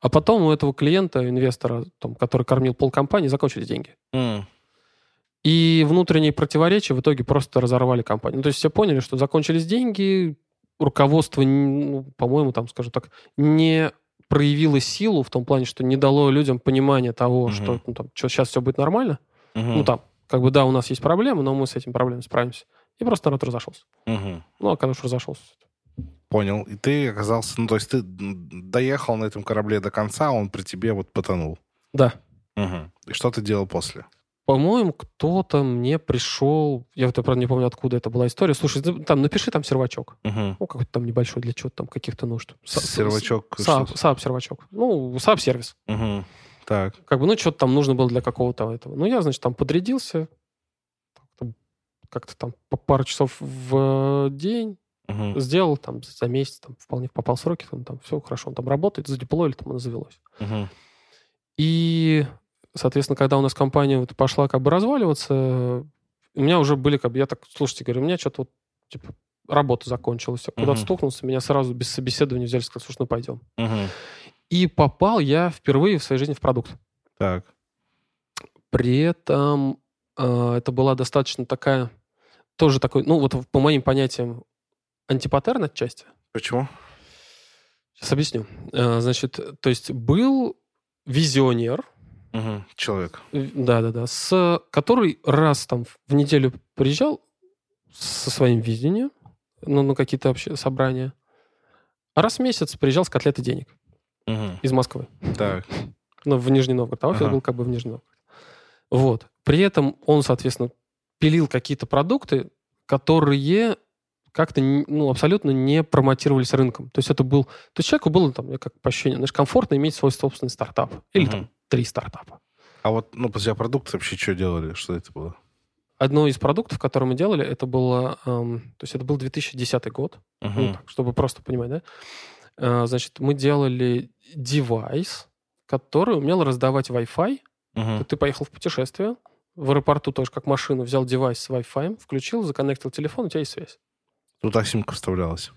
А потом у этого клиента, инвестора, там, который кормил полкомпании, закончились деньги. М, И внутренние противоречия в итоге просто разорвали компанию. Ну, то есть все поняли, что закончились деньги, руководство, ну, по-моему, там, скажем так, не проявило силу в том плане, что не дало людям понимания того, Мгм. что ну, там, сейчас все будет нормально. мгм, Ну, там, как бы, да, у нас есть проблемы, но мы с этим проблемами справимся. И просто народ разошелся. мгм. Ну, а уж разошелся. Понял. И ты оказался, ну, то есть ты доехал на этом корабле до конца, он при тебе вот потонул. Да. Мгм. И что ты делал после? По-моему, кто-то мне пришел, я вот, правда, не помню, откуда это была история. Слушай, там напиши там сервачок. Мгм. Ну, какой-то там небольшой для чего-то там, каких-то нужд. Сервачок. SAP сервачок. Ну, SAP сервис. Мгм. Так. Как бы, ну, что-то там нужно было для какого-то этого. Ну, я, значит, там подрядился. Как-то- там по пару часов в день Мгм. сделал, там, за месяц, там, вполне попал в сроки, там, там все хорошо, он там работает, задеплоили, там, оно завелось. Мгм. И, соответственно, когда у нас компания вот пошла как бы разваливаться, у меня уже были, как бы, я так, слушайте, говорю, у меня что-то вот, типа, работа закончилась. Я куда-то Мгм. стукнулся, меня сразу без собеседования взяли, сказали, слушай, ну пойдем. Мгм. И попал я впервые в своей жизни в продукт. Так. При этом э, это была достаточно такая, тоже такой, ну вот по моим понятиям, антипаттерн отчасти. Почему? Сейчас объясню. Э, значит, то есть был визионер, Мгм. Человек. э, да-да-да, с, который раз там в неделю приезжал со своим видением, ну, на какие-то вообще собрания, а раз в месяц приезжал с котлеты денег Мгм. из Москвы. Так. ну, в Нижний Новгород. А офис Ага. был как бы в Нижнем Новгороде. Вот. При этом он, соответственно, пилил какие-то продукты, которые как-то ну, абсолютно не промотировались рынком. То есть это был... То есть человеку было, там, я как по ощущению, знаешь, комфортно иметь свой собственный стартап. Или Мгм. там три стартапа. А вот, ну, подожди, а продукты вообще что делали? Что это было? Одно из продуктов, которые мы делали, это было... эм, то есть это был 2010 год. Ну, Мгм. так, чтобы просто понимать, да? Э, значит, мы делали девайс, который умел раздавать Wi-Fi Мгм. Ты поехал в путешествие, в аэропорту тоже как машину, взял девайс с Wi-Fi, включил, законнектил телефон, у тебя есть связь. Туда симка вставлялась.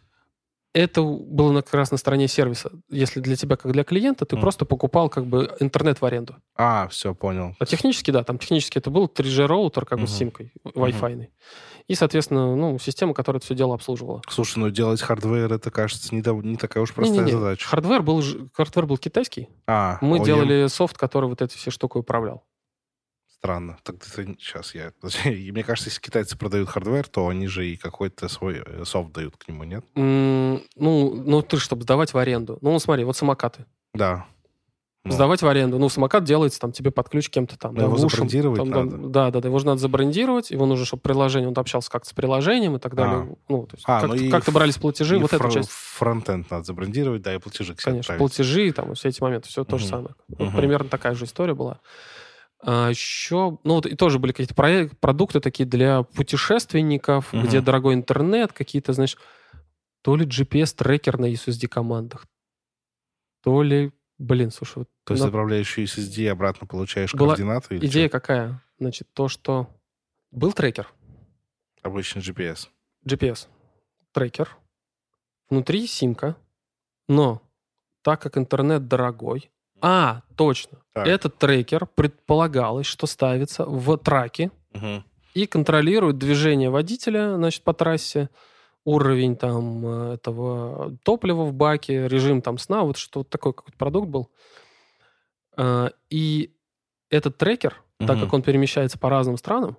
Это было на- как раз на стороне сервиса. Если для тебя, как для клиента, ты Мгм. просто покупал как бы интернет в аренду. А, все, понял. А технически, да, там технически это был 3G-роутер как бы с симкой Wi-Fi. И, соответственно, ну, система, которая это все дело обслуживала. Слушай, ну делать хардвер, это, кажется, не, не такая уж простая Не-не-не, задача. Хардвер был, хардвер был китайский. А, Мы OEM. делали софт, который вот эти все штуки управлял. Странно. Так это сейчас я... Мне кажется, если китайцы продают хардвер, то они же и какой-то свой э, софт дают к нему, нет? М, Ну, ну, ты, чтобы сдавать в аренду. Ну, смотри, вот самокаты. Да. Ну, Сдавать в аренду. Ну, самокат делается там тебе под ключ кем-то там. Но да, его уши. забрендировать Там, надо. там, да, да, да. Его же надо забрендировать. Его нужно, чтобы приложение, он общался как-то с приложением и так далее. Ну, то есть А, как, ну как-то брались платежи, вот эта часть. Фронтенд надо забрендировать, да, и платежи к себе Конечно, отправить. платежи, там, все эти моменты, все то же самое. Вот Мгм. примерно такая же история была. А, еще, ну, вот и тоже были какие-то проект, продукты такие для путешественников, Мгм. где дорогой интернет, какие-то, знаешь, то ли GPS-трекер на SSD-командах, то ли, блин, слушай, вот То есть на- отправляешь SSD и обратно получаешь Была координаты? или идея чё? какая? Значит, то, что был трекер, Обычный GPS. GPS, трекер, внутри симка, но так как интернет дорогой, а, точно, Так. этот трекер предполагалось, что ставится в траке Мгм. и контролирует движение водителя, значит, по трассе уровень там э, этого топлива в баке, режим там сна, вот что вот такой какой-то продукт был. А, И этот трекер, так Мгм. как он перемещается по разным странам,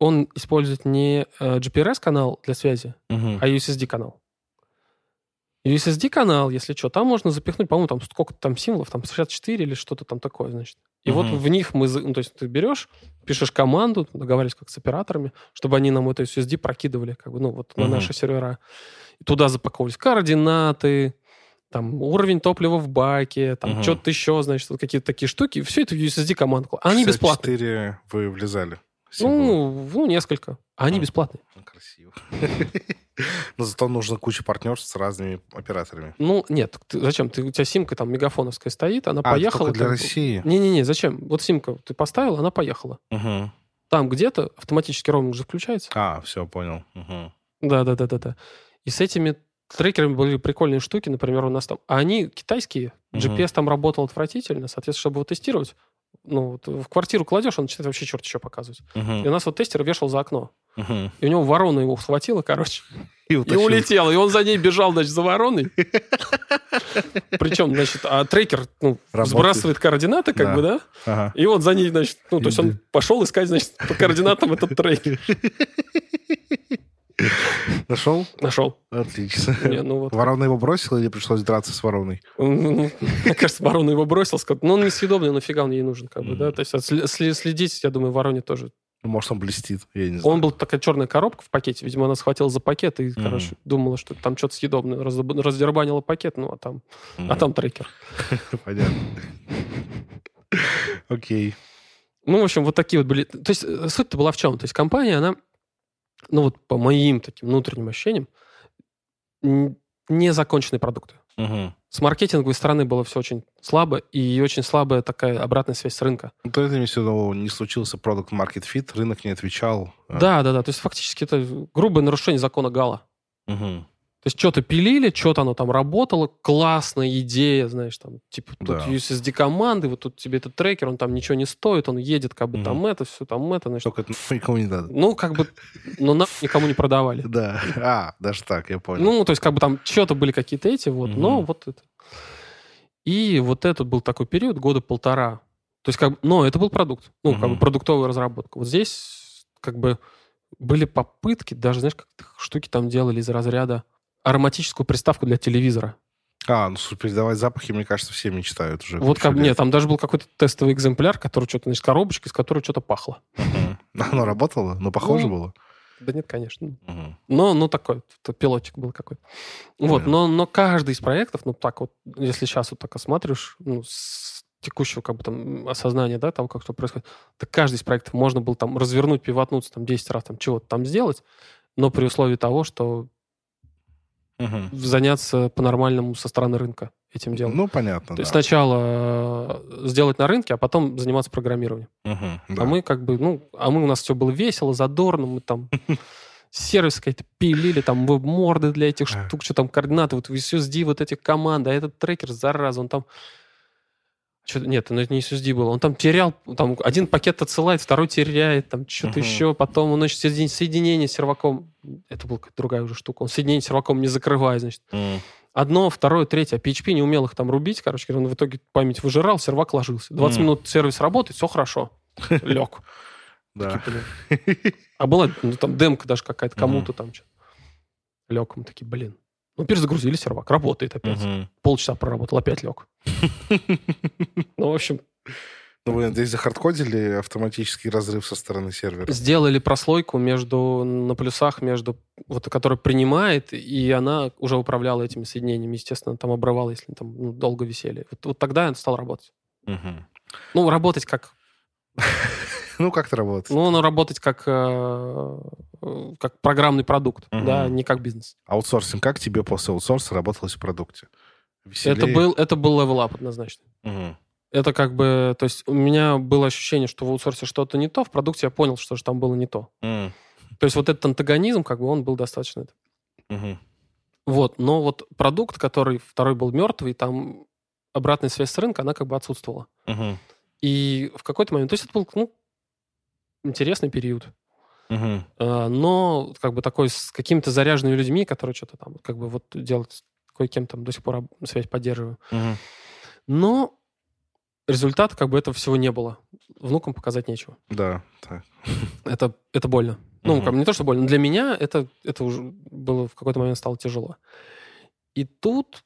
он использует не э, GPRS-канал для связи, Мгм. а USSD-канал. USSD-канал, если что, там можно запихнуть, по-моему, там сколько там символов, там 64 или что-то там такое, значит. И вот Мгм. в них мы, ну, то есть ты берешь, пишешь команду, договариваешься как с операторами, чтобы они нам это USSD прокидывали, как бы, ну, вот на Мгм. наши сервера. И туда запаковывались координаты, там, уровень топлива в баке, там, Мгм. что-то еще, значит, вот какие-то такие штуки. Все это в USSD команд. Они бесплатные. 64 вы влезали. Ну, ну, несколько. А они Мгм. бесплатные. Ну, Красиво. Но зато нужно куча партнерств с разными операторами. Ну, нет, ты- зачем? Ты, у тебя симка там мегафоновская стоит, она А, поехала. только для как бы. России? Не-не-не, зачем? Вот симка ты поставил, она поехала. Мгм. Там где-то автоматически роуминг же включается. А, все, понял. Мгм. Да-да-да-да-да. И с этими трекерами были прикольные штуки, например, у нас там... А они китайские. GPS там работал отвратительно, соответственно, чтобы его тестировать, ну, вот в квартиру кладешь, он начинает вообще черт еще показывать. И Мгм. у нас вот тестер вешал за окно. Мгм. И у него ворона его схватила, короче, И и улетела. И он за ней бежал, значит, за вороной. Причем, значит, а трекер ну, сбрасывает координаты, как Да. бы, да? Ага. И вот за ней, значит, ну, то есть он пошел искать, значит, по координатам этот трекер. Нашел? Нашел. Отлично. Не, ну вот. Ворона его бросила или пришлось драться с вороной? Ну, Мне кажется, ворона его бросил, сказал, ну, он несъедобный, нафига он ей нужен, как бы, да? То есть следить, я думаю, вороне тоже. Ну, Может, он блестит, я не знаю. Он был такая черная коробка в пакете, видимо, она схватила за пакет и, Мгм. короче, думала, что там что-то съедобное, раздербанила пакет, ну, а там, Мгм. а там трекер. Понятно. Окей. Ну, в общем, вот такие вот были. То есть э, суть-то была в чем? То есть компания, она, ну вот по моим таким внутренним ощущениям, незаконченные продукты. Мгм. С маркетинговой стороны было все очень слабо, и очень слабая такая обратная связь с рынка. Ну, то это имеется в виду, не случился продукт market fit, рынок не отвечал. А. Да, да, да. То есть фактически это грубое нарушение закона Гала. Мгм. То есть что-то пилили, что-то оно там работало, классная идея, знаешь, там, типа, тут Да. USSD команды, вот тут тебе этот трекер, он там ничего не стоит, он едет, как бы Мгм. там это, все там это, значит. Только это никому не надо. Ну, как бы, но нам никому не продавали. Да. А, даже так, я понял. Ну, то есть, как бы там что-то были какие-то эти, вот, но Мгм. вот это. И вот этот был такой период, года полтора. То есть, как бы, но это был продукт, ну, как бы продуктовая разработка. Вот здесь, как бы, были попытки, даже, знаешь, как штуки там делали из разряда ароматическую приставку для телевизора. А, ну, слушай, передавать запахи, мне кажется, все мечтают уже. вот как нет, там даже был какой-то тестовый экземпляр, который что-то, значит, коробочка, из которой что-то пахло. Оно работало, но похоже Ну, было. Да нет, конечно. Но, ну, такой, пилотик был какой-то. Вот, но, но каждый из проектов, ну, так вот, если сейчас вот так осматриваешь, ну, с текущего, как бы, там, осознания, да, того, как что происходит, то каждый из проектов можно было там развернуть, пивотнуться, там, 10 раз, там, чего-то там сделать, но при условии того, что Мгм. заняться по-нормальному со стороны рынка этим делом. Ну, понятно, То есть да. сначала э, сделать на рынке, а потом заниматься программированием. А да. мы как бы, ну, а мы у нас все было весело, задорно, мы там сервис какие-то пилили, там веб-морды для этих А. штук, что там координаты, вот SSD, вот этих команд, а этот трекер, зараза, он там... Что нет, ну это не SSD было. Он там терял, там один пакет отсылает, второй теряет, там что-то Мгм. еще. Потом он, значит, соедин- соединение с серваком... Это была какая-то другая уже штука. Он соединение с серваком не закрывает, значит. М. Одно, второе, третье. А PHP не умел их там рубить, короче. Он в итоге память выжирал, сервак ложился. 20 Мгм. минут сервис работает, все хорошо. Лег. Да. А была ну, там демка даже какая-то, кому-то там что-то. Лег, мы такие, блин. Ну, перезагрузили сервак, работает опять. Мгм. Полчаса проработал, опять лег. Ну, в общем, Ну, вы, надеюсь, захардкодили автоматический разрыв со стороны сервера? сделали прослойку между, на плюсах, между, вот, которая принимает, и она уже управляла этими соединениями. Естественно, там обрывала, если там ну, долго висели. Вот, вот тогда он стал работать. Мгм. Ну, работать как... Ну, как это работает? Ну, он работать как, э, э, как программный продукт, Мгм. да, не как бизнес. Аутсорсинг. Как тебе после аутсорса работалось в продукте? Веселее? Это был, это был level up однозначно. Мгм. Это как бы, то есть у меня было ощущение, что в аутсорсе что-то не то, в продукте я понял, что же там было не то. М. То есть вот этот антагонизм, как бы он был достаточно... Мгм. Вот, но вот продукт, который второй был мертвый, там обратная связь с рынка, она как бы отсутствовала. Мгм. И в какой-то момент, то есть это был, ну, интересный период. Э, но как бы такой с какими-то заряженными людьми, которые что-то там как бы вот делают кое-кем там до сих пор связь поддерживаю. Мгм. Но результата как бы этого всего не было. Внукам показать нечего. Да, так. Это, это больно. Ну, как не то, что больно. Для меня это, это уже было в какой-то момент стало тяжело. И тут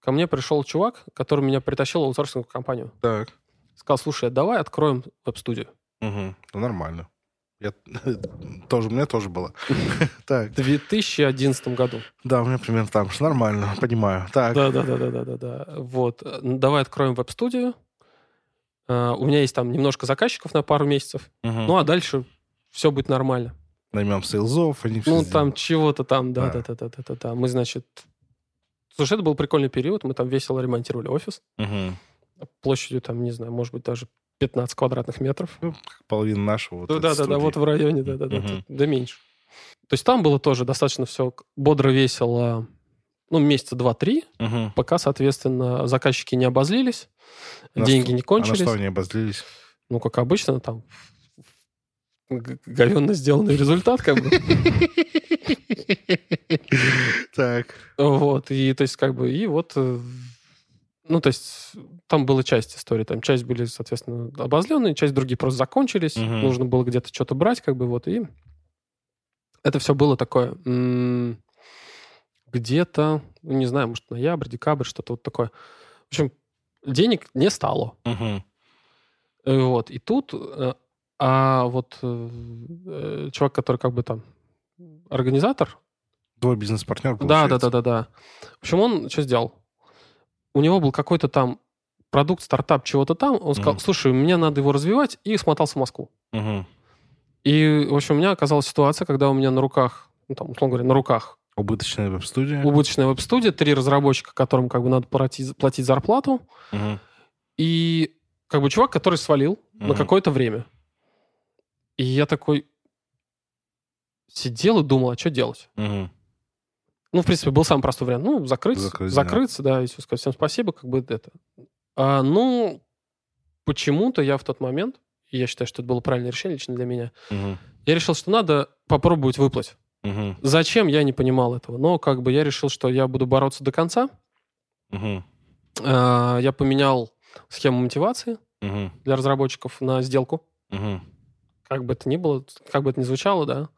ко мне пришел чувак, который меня притащил в аутсорсинговую компанию. Так. Сказал, слушай, давай откроем веб-студию. Мгм. Ну, нормально. Я... тоже, у меня тоже было. Так. В 2011 году. Да, у меня примерно там же. Нормально, понимаю. Так. Да, да, да, да, да, да, да. Вот. Э, Давай откроем веб-студию. Э, У меня есть там немножко заказчиков на пару месяцев. Мгм. Ну, а дальше все будет нормально. Наймем сейлзов, они все Ну, сделают. там чего-то там, да, Да. да, да, да, да, да. Мы, значит... Слушай, это был прикольный период. Мы там весело ремонтировали офис. Мгм. Площадью там, не знаю, может быть, даже 15 квадратных метров. Ну, половина нашего. Вот Ну, да, да, да, вот в районе, да, да, да, Мгм. да, меньше. То есть там было тоже достаточно все бодро, весело, ну, месяца два-три, Мгм. пока, соответственно, заказчики не обозлились, На деньги что- не А на кончились. что они обозлились? Ну, как обычно, там говенно сделанный результат, как бы. Так. Вот, и то есть как бы, и вот, э, ну, то есть там была часть истории, там часть были, соответственно, обозленные, часть другие просто закончились, Мгм. нужно было где-то что-то брать, как бы, вот, и это все было такое, м, где-то, ну, не знаю, может, ноябрь, декабрь, что-то вот такое. В общем, денег не стало. Э, Вот, и тут, э, а вот э, чувак, который как бы там организатор, Твой бизнес-партнер, Да, да, получается. да, да, да. В общем, он что сделал? У него был какой-то там продукт, стартап, чего-то там. Он сказал, Мгм. слушай, мне надо его развивать, и смотался в Москву. Мгм. И, в общем, у меня оказалась ситуация, когда у меня на руках, ну, там, условно говоря, на руках Убыточная веб-студия. убыточная веб-студия, три разработчика, которым как бы надо платить, платить зарплату, Мгм. и как бы чувак, который свалил на Мгм. какое-то время. И я такой сидел и думал, а что делать? Мгм. Ну, в принципе, был самый простой вариант. Ну, закрыть, Закрыть, да. закрыться, да, и все сказать всем спасибо, как бы это. А, ну, почему-то я в тот момент, я считаю, что это было правильное решение лично для меня, Мгм. я решил, что надо попробовать выплыть. Мгм. Зачем, я не понимал этого. Но как бы я решил, что я буду бороться до конца. Мгм. А, я поменял схему мотивации Мгм. для разработчиков на сделку. Мгм. Как бы это ни было, как бы это ни звучало, да.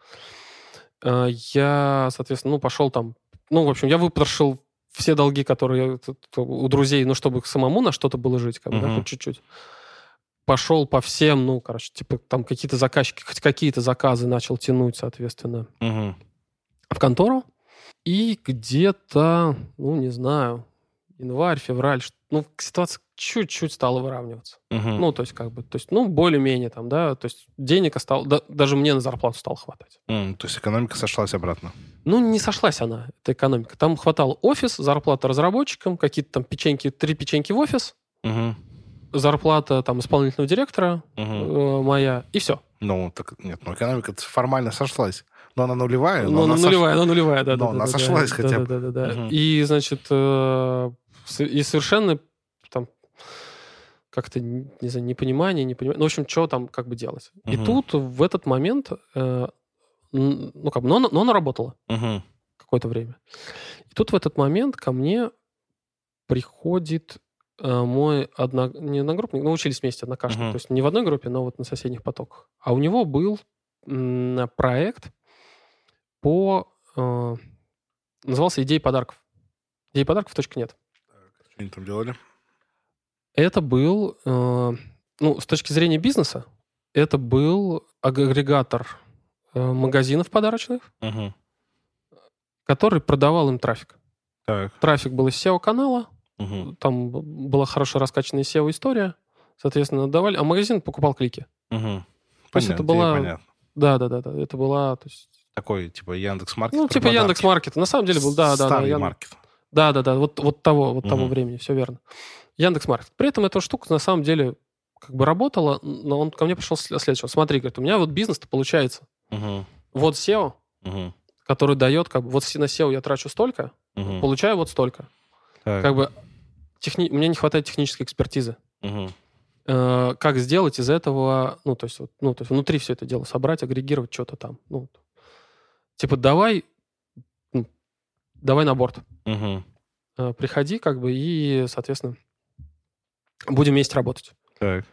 А, Я, соответственно, ну, пошел там... Ну, в общем, я выпотрошил все долги, которые у друзей, ну, чтобы самому на что-то было жить, как бы, да, Мгм. хоть чуть-чуть. Пошел по всем, ну, короче, типа, там какие-то заказчики, хоть какие-то заказы начал тянуть, соответственно, Мгм. в контору. И где-то, ну, не знаю, январь, февраль, ну, ситуация чуть-чуть стала выравниваться. Мгм. Ну, то есть, как бы, то есть, ну, более-менее там, да, то есть денег осталось, да- даже мне на зарплату стало хватать. М, То есть экономика сошлась обратно. Ну, не сошлась она, эта экономика. Там хватало офис, зарплата разработчикам, какие-то там печеньки, три печеньки в офис, Мгм. зарплата там исполнительного директора Мгм. э, моя, и все. Ну, так нет, ну экономика формально сошлась. Но она нулевая, но Ну, она она сош- нулевая, она нулевая, да. Но да, она да, да, сошлась да, хотя да, бы. Да, да, да. Мгм. И, значит, э, и совершенно там как-то, не знаю, непонимание, непонимание. Ну, в общем, что там как бы делать? И Мгм. тут в этот момент, э, ну, как бы, но она, но она работала Мгм. какое-то время. И тут в этот момент ко мне приходит э, мой одно... не одногруппник, но учились вместе однокашник. Мгм. То есть не в одной группе, но вот на соседних потоках. А у него был м, проект по... э, назывался «Идеи подарков». «Идеи подарков. Точка нет». Они там делали? Это был, э, ну, с точки зрения бизнеса, это был агрегатор э, магазинов подарочных, Мгм. который продавал им трафик. Так. Трафик был из SEO-канала, Мгм. там была хорошо раскачанная SEO-история, соответственно, давали, а магазин покупал клики. Мгм. То есть Понятно, это была- понятно. Да, да, да, да. Это была, то есть, Такой, типа, Яндекс Маркет. ну, типа подарки. Яндекс Маркет. На самом деле был, да, да, да. Старый Ян- маркет. Да, да, да, вот, вот того, вот того Мгм. времени, все верно. Яндекс Маркет. При этом эта штука на самом деле как бы работала, но он ко мне пришел следующего. Смотри, говорит, у меня вот бизнес-то получается. Мгм. Вот SEO, Мгм. который дает, как бы, вот на SEO я трачу столько, Мгм. получаю вот столько. Так. Как бы техни... мне не хватает технической экспертизы. Э, как сделать из этого, ну, то есть, ну, то есть внутри все это дело собрать, агрегировать что-то там. Ну, типа, давай, давай на борт. Э, приходи, как бы, и, соответственно, будем вместе работать. Так.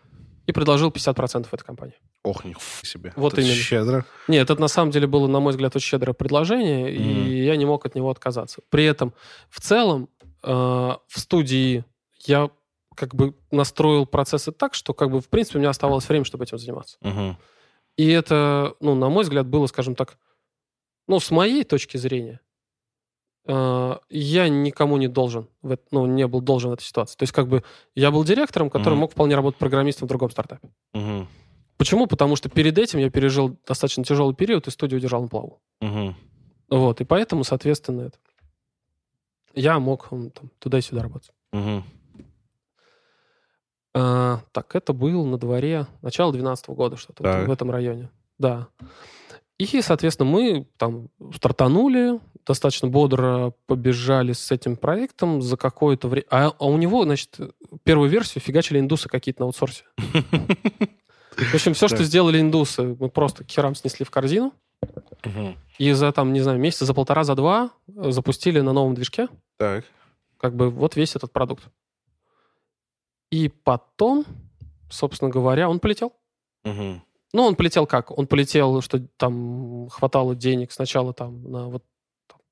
И предложил 50% этой компании. Ох, нихуя себе. Вот Это именно. щедро. Нет, это на самом деле было, на мой взгляд, очень щедрое предложение, Мгм. и я не мог от него отказаться. При этом, в целом, э, в студии я как бы настроил процессы так, что, как бы, в принципе, у меня оставалось время, чтобы этим заниматься. Мгм. И это, ну, на мой взгляд, было, скажем так, ну, с моей точки зрения, я никому не должен, ну, не был должен в этой ситуации. То есть, как бы, я был директором, который Мгм. мог вполне работать программистом в другом стартапе. Мгм. Почему? Потому что перед этим я пережил достаточно тяжелый период и студию держал на плаву. Мгм. Вот, и поэтому, соответственно, это... я мог там, туда и сюда работать. Мгм. А, так, это был на дворе начало 2012 года, что-то вот в этом районе. Да. И, соответственно, мы там стартанули, достаточно бодро побежали с этим проектом за какое-то время. А, а у него, значит, первую версию фигачили индусы какие-то на аутсорсе. В общем, все, что сделали индусы, мы просто херам снесли в корзину. И за, там, не знаю, месяца за полтора, за два запустили на новом движке. Так. как бы вот весь этот продукт. И потом, собственно говоря, он полетел. Ну, он полетел как? Он полетел, что там хватало денег сначала там на вот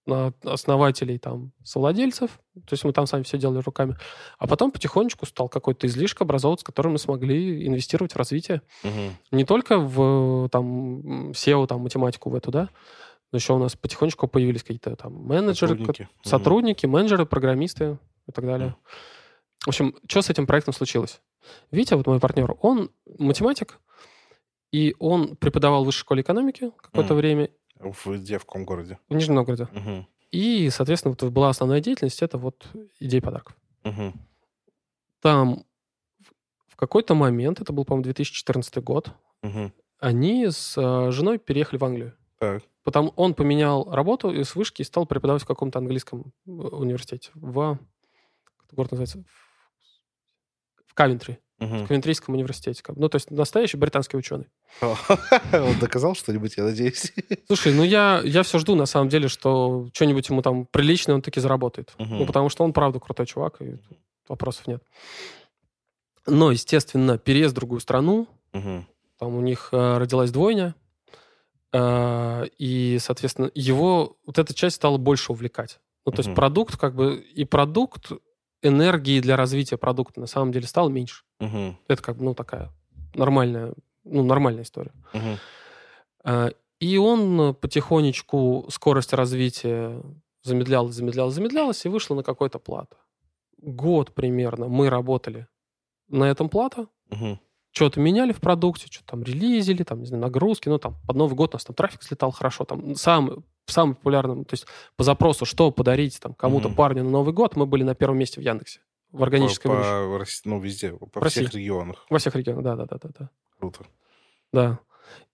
основателей там совладельцев, то есть мы там сами все делали руками, а потом потихонечку стал какой-то излишек образовываться, с которым мы смогли инвестировать в развитие Мгм. не только в там SEO, там математику в эту, да, но еще у нас потихонечку появились какие-то там менеджеры, Сотрудники. Сотрудники, менеджеры, программисты и так далее. В общем, что с этим проектом случилось? Витя, вот мой партнер, он математик, и он преподавал в высшей школе экономики какое-то Мгм. время В где, в каком городе? в Нижнем Новгороде. Мгм. И, соответственно, вот была основная деятельность, это вот идеи подарков. Мгм. Там в- какой-то момент, это был, по-моему, 2014 год, Мгм. они с э, женой переехали в Англию. Так. Потому он поменял работу из вышки и стал преподавать в каком-то английском э, университете. В... Как город называется? В Кавентри. В Мгм. Кавентрийском университете. Ну, то есть настоящий британский ученый. Он доказал что-нибудь, я надеюсь. Слушай, ну я, я все жду, на самом деле, что что-нибудь ему там приличное он таки заработает. Мгм. Ну, потому что он, правда, крутой чувак, и вопросов нет. Но, естественно, переезд в другую страну, Мгм. Там у них э, родилась двойня, э, и, соответственно, его вот эта часть стала больше увлекать. Ну, то есть Мгм. продукт как бы... И продукт, энергии для развития продукта на самом деле стало меньше. Мгм. Это как бы, ну, такая нормальная, ну, нормальная история. Э, И он потихонечку скорость развития замедлялась, замедлялась, замедлялась, и вышла на какой-то плато. Год примерно мы работали на этом плато, Мгм. что-то меняли в продукте, что-то там релизили, там, не знаю, нагрузки, ну, там, под Новый год у нас там трафик слетал хорошо, там, сам, самым популярным, то есть по запросу, что подарить там кому-то Мгм. парню на Новый год, мы были на первом месте в Яндексе, в органической По- по Ну, везде, по В России. всех регионах. Во всех регионах, да-да-да-да. Круто. Да.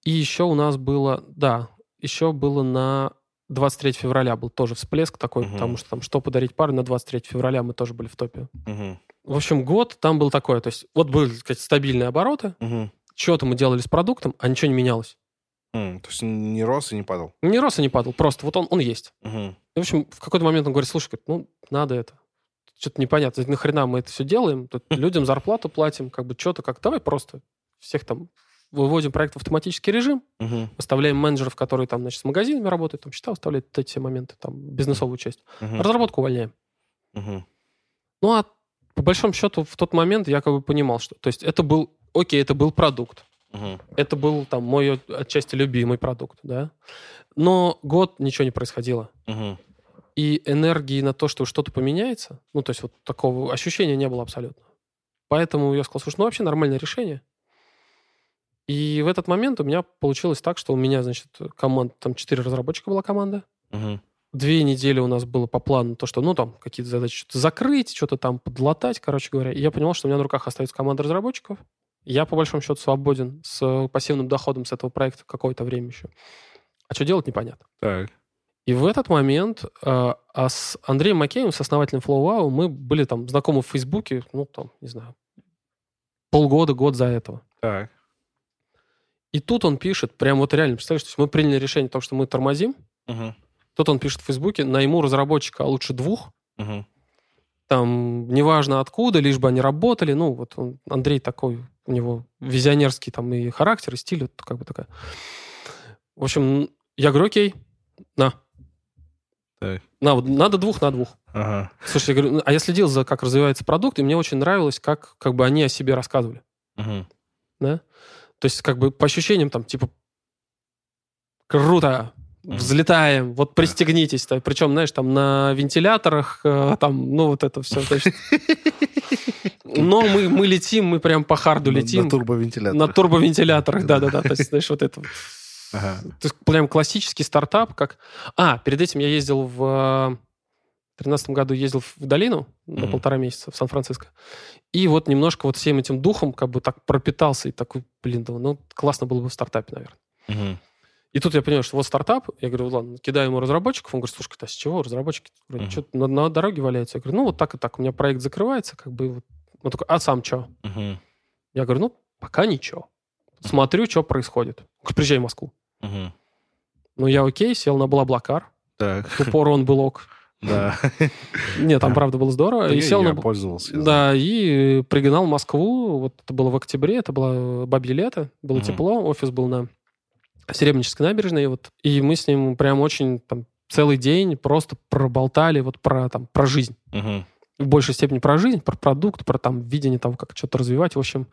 И еще у нас было, да, еще было на 23 февраля был тоже всплеск такой, Мгм. потому что там что подарить парню на 23 февраля мы тоже были в топе. Мгм. В общем, год там был такой, то есть вот были, так сказать, стабильные обороты, Мгм. что-то мы делали с продуктом, а ничего не менялось. М, То есть не рос и не падал. Не рос и не падал, просто вот он, он есть. Мгм. И, в общем, в какой-то момент он говорит, слушай, ну, надо это. Что-то непонятно, нахрена мы это все делаем, тут людям зарплату платим, как бы что-то как, давай просто всех там выводим проект в автоматический режим, Мгм. выставляем менеджеров, которые там, значит, с магазинами работают, там счета выставляют, вот эти все моменты, там, бизнесовую часть. Мгм. Разработку увольняем. Мгм. Ну, а по большому счету в тот момент я как бы понимал, что... То есть это был... Окей, это был продукт. Это был там мой отчасти любимый продукт, да. Но год ничего не происходило. И энергии на то, что что-то поменяется, ну, то есть вот такого ощущения не было абсолютно. Поэтому я сказал, слушай, ну, вообще нормальное решение. И в этот момент у меня получилось так, что у меня, значит, команда, там четыре разработчика была команда. Мгм. Две недели у нас было по плану то, что, ну, там, какие-то задачи что-то закрыть, что-то там подлатать, короче говоря. И я понимал, что у меня на руках остается команда разработчиков. Я, по большому счету, свободен с пассивным доходом с этого проекта какое-то время еще. А что делать, непонятно. Так. И в этот момент э, а с Андреем Макеевым, с основателем FlowWow, мы были там знакомы в Фейсбуке, ну, там, не знаю, полгода, год за этого. Так. И тут он пишет, прям вот реально, представляешь, то есть мы приняли решение о том, что мы тормозим. Мгм. Тут он пишет в Фейсбуке, найму разработчика, а лучше двух. Мгм. Там, неважно откуда, лишь бы они работали. Ну, вот он, Андрей такой, у него визионерский там и характер, и стиль, вот как бы такая. В общем, я говорю, окей, на. Так. На, вот надо двух на двух. Ага. Слушай, я говорю, ну, а я следил за, как развивается продукт, и мне очень нравилось, как, как бы они о себе рассказывали. Мгм. да? То есть, как бы по ощущениям, там, типа, круто. Взлетаем, вот пристегнитесь. то Причем, знаешь, там на вентиляторах, э, там, ну, вот это все. Но мы, мы летим, мы прям по харду На- летим. На турбовентилятор. На турбовентиляторах, да-да-да. То есть, знаешь, вот это вот. Ага. То есть, прям классический стартап, как... А, перед этим я ездил в... э, В 2013 году ездил в долину на Мгм. полтора месяца в Сан-Франциско. И вот немножко вот всем этим духом как бы так пропитался и такой, блин, ну, классно было бы в стартапе, наверное. Мгм. И тут я понял, что вот стартап, я говорю, ладно, кидаю ему разработчиков, он говорит, слушай, а с чего разработчики? Говорю, Мгм. что на, на дороге валяются? Я говорю, ну вот так и так, у меня проект закрывается, как бы вот. Он такой, а сам что? Мгм. Я говорю, ну, пока ничего. Смотрю, что происходит. Он говорит, Приезжай в Москву. Мгм. Ну, я окей, сел на Блаблакар. Так. В ту пору он был ок. Да. Нет, там, правда, было здорово. Да И я- сел я на... пользовался. Да, и пригнал в Москву. Вот это было в октябре, это было бабье лето, было Мгм. тепло, офис был на Серебрянической набережной. Вот, и мы с ним прям очень там целый день просто проболтали вот про, там, про жизнь. Мгм. В большей степени про жизнь, про продукт, про там видение того, как что-то развивать. В общем,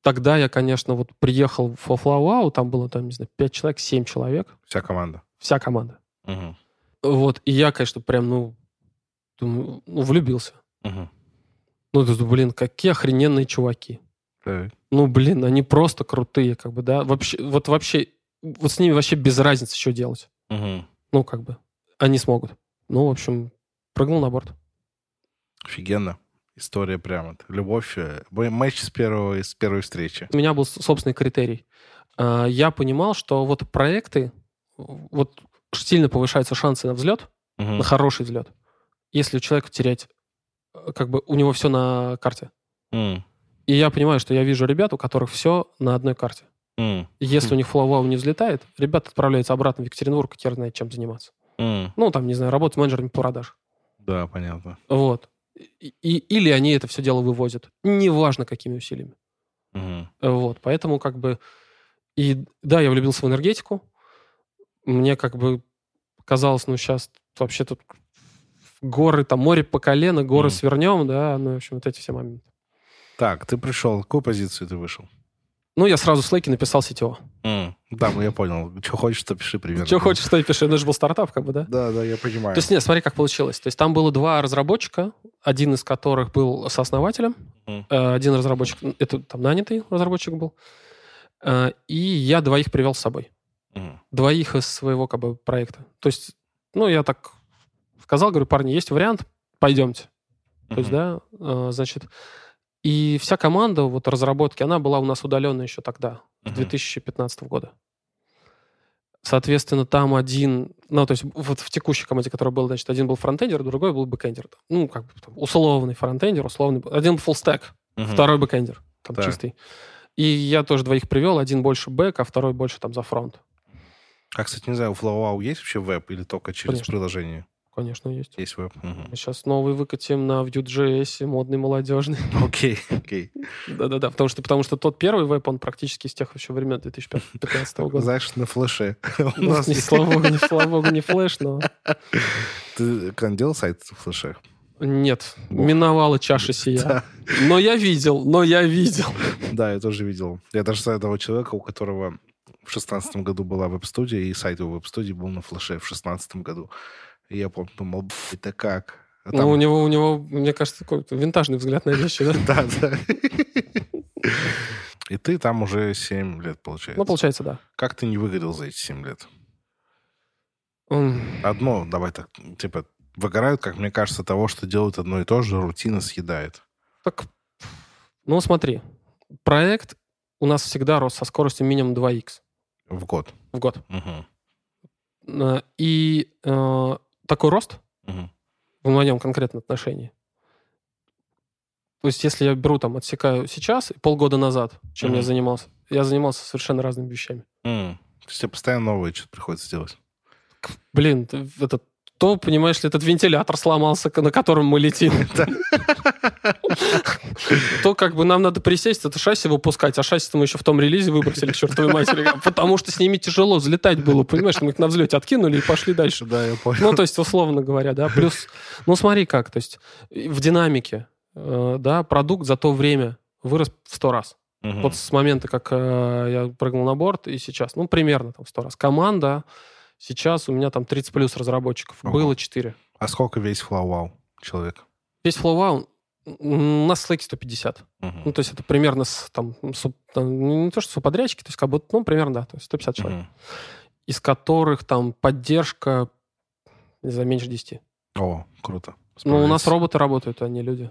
тогда я, конечно, вот приехал в Флауау, там было, там, не знаю, 5 человек, 7 человек, Вся команда. вся команда. Мгм. Вот, и я, конечно, прям, ну, думаю, ну, влюбился. Мгм. Ну, блин, какие охрененные чуваки. Так. Ну, блин, они просто крутые, как бы, да. Вообще, вот вообще, вот с ними вообще без разницы, что делать. Мгм. Ну, как бы, они смогут. Ну, в общем, прыгнул на борт. Офигенно. История прямо. Любовь. э, Матч с, первого, с первой встречи. У меня был собственный критерий. А, Я понимал, что вот проекты, вот сильно повышаются шансы на взлет, Мгм. на хороший взлет, если у человека терять, э, как бы у него все на карте. М. И я понимаю, что я вижу ребят, у которых все на одной карте. И если Хм. у них флоу не взлетает, ребята отправляются обратно в Екатеринбург, хер знает, чем заниматься. М. Ну, там, не знаю, работать менеджерами по продаж. Да, понятно. Вот. И, и- или они это все дело вывозят. Неважно, какими усилиями. Мгм. Вот. Поэтому, как бы... И да, я влюбился в энергетику. Мне, как бы, казалось, ну, сейчас вообще тут горы, там, море по колено, горы Мгм. свернем, да, ну, в общем, вот эти все моменты. Так, ты пришел. Какую позицию ты вышел? Ну, я сразу в слэке написал сетево. М. Да, ну я понял. Что хочешь, то пиши примерно. Что хочешь, что и пиши. Это же был стартап, как бы, да? Да, да, я понимаю. То есть, нет, смотри, как получилось. То есть, там было два разработчика, один из которых был сооснователем, Мгм. э, один разработчик, это там нанятый разработчик был, э, и я двоих привел с собой. Мгм. Двоих из своего, как бы, проекта. То есть, ну, я так сказал, говорю, парни, есть вариант, пойдемте. То есть, да, э, значит, и вся команда вот разработки, она была у нас удаленная еще тогда, с Мгм. 2015 года. Соответственно, там один, ну, то есть вот в текущей команде, которая была, значит, один был фронтендер, другой был бэкендер. Ну, как бы там, условный фронтендер, условный... Один stack, Мгм. второй бэкендер, там Так. чистый. И я тоже двоих привел, один больше бэк, а второй больше там за фронт. А, кстати, не знаю, у FlowWow есть вообще веб или только через Конечно. приложение? Конечно, есть. Есть веб. Мы сейчас новый выкатим на Vue.js, модный, молодежный. Окей, окей. Да-да-да, потому что, потому что тот первый веб, он практически из тех еще времен 2015 года. Знаешь, на флеше. У Ну, нас не, слава богу, не, слава богу, не флеш, но... Ты делал сайт в флеше? Нет, миновала чаша сия. Но я видел, но я видел. Да, я тоже видел. Я даже знаю одного человека, у которого в шестнадцатом году была веб-студия, и сайт его веб-студии был на флеше в шестнадцатом году. И я помню, думал, «Б***ь, это как? А Ну, там- у него, у него, мне кажется, какой-то винтажный взгляд на вещи, да? Да, да. И ты там уже 7 лет, получается. Ну, получается, да. Как ты не выгорел за эти 7 лет? Одно, давай так, типа, выгорают, как мне кажется, того, что делают одно и то же, рутина съедает. Так, ну, смотри. Проект у нас всегда рос со скоростью минимум 2х В год. в год. Э, И э, такой рост Мгм. в моем конкретном отношении То есть, если я беру там, отсекаю сейчас и полгода назад, чем Мгм. я занимался, я занимался совершенно разными вещами. М. То есть тебе постоянно новое что-то приходится делать. Блин, этот то, понимаешь ли, этот вентилятор сломался, на котором мы летим. То как бы нам надо присесть, это шасси выпускать, а шасси мы еще в том релизе выбросили, чертовой матери. Потому что с ними тяжело взлетать было, понимаешь? Мы их на взлете откинули и пошли дальше. Да, я понял. Ну, то есть, условно говоря, да. Плюс, ну, смотри как, то есть, в динамике, э, да, продукт за то время вырос в сто раз. Мгм. Вот с момента, как э, я прыгнул на борт, и сейчас, ну, примерно там сто раз. Команда, сейчас у меня там 30 плюс разработчиков, Ого. было 4. А сколько весь FlowWow человек? Весь FlowWow у нас в Slack 150. Мгм. Ну, то есть это примерно с, там, суб- там, не то, что субподрядчики, то есть как бы, ну, примерно, да, то есть 150 человек. Мгм. Из которых там поддержка, не знаю, меньше 10. О, круто. Ну, у нас роботы работают, а не люди.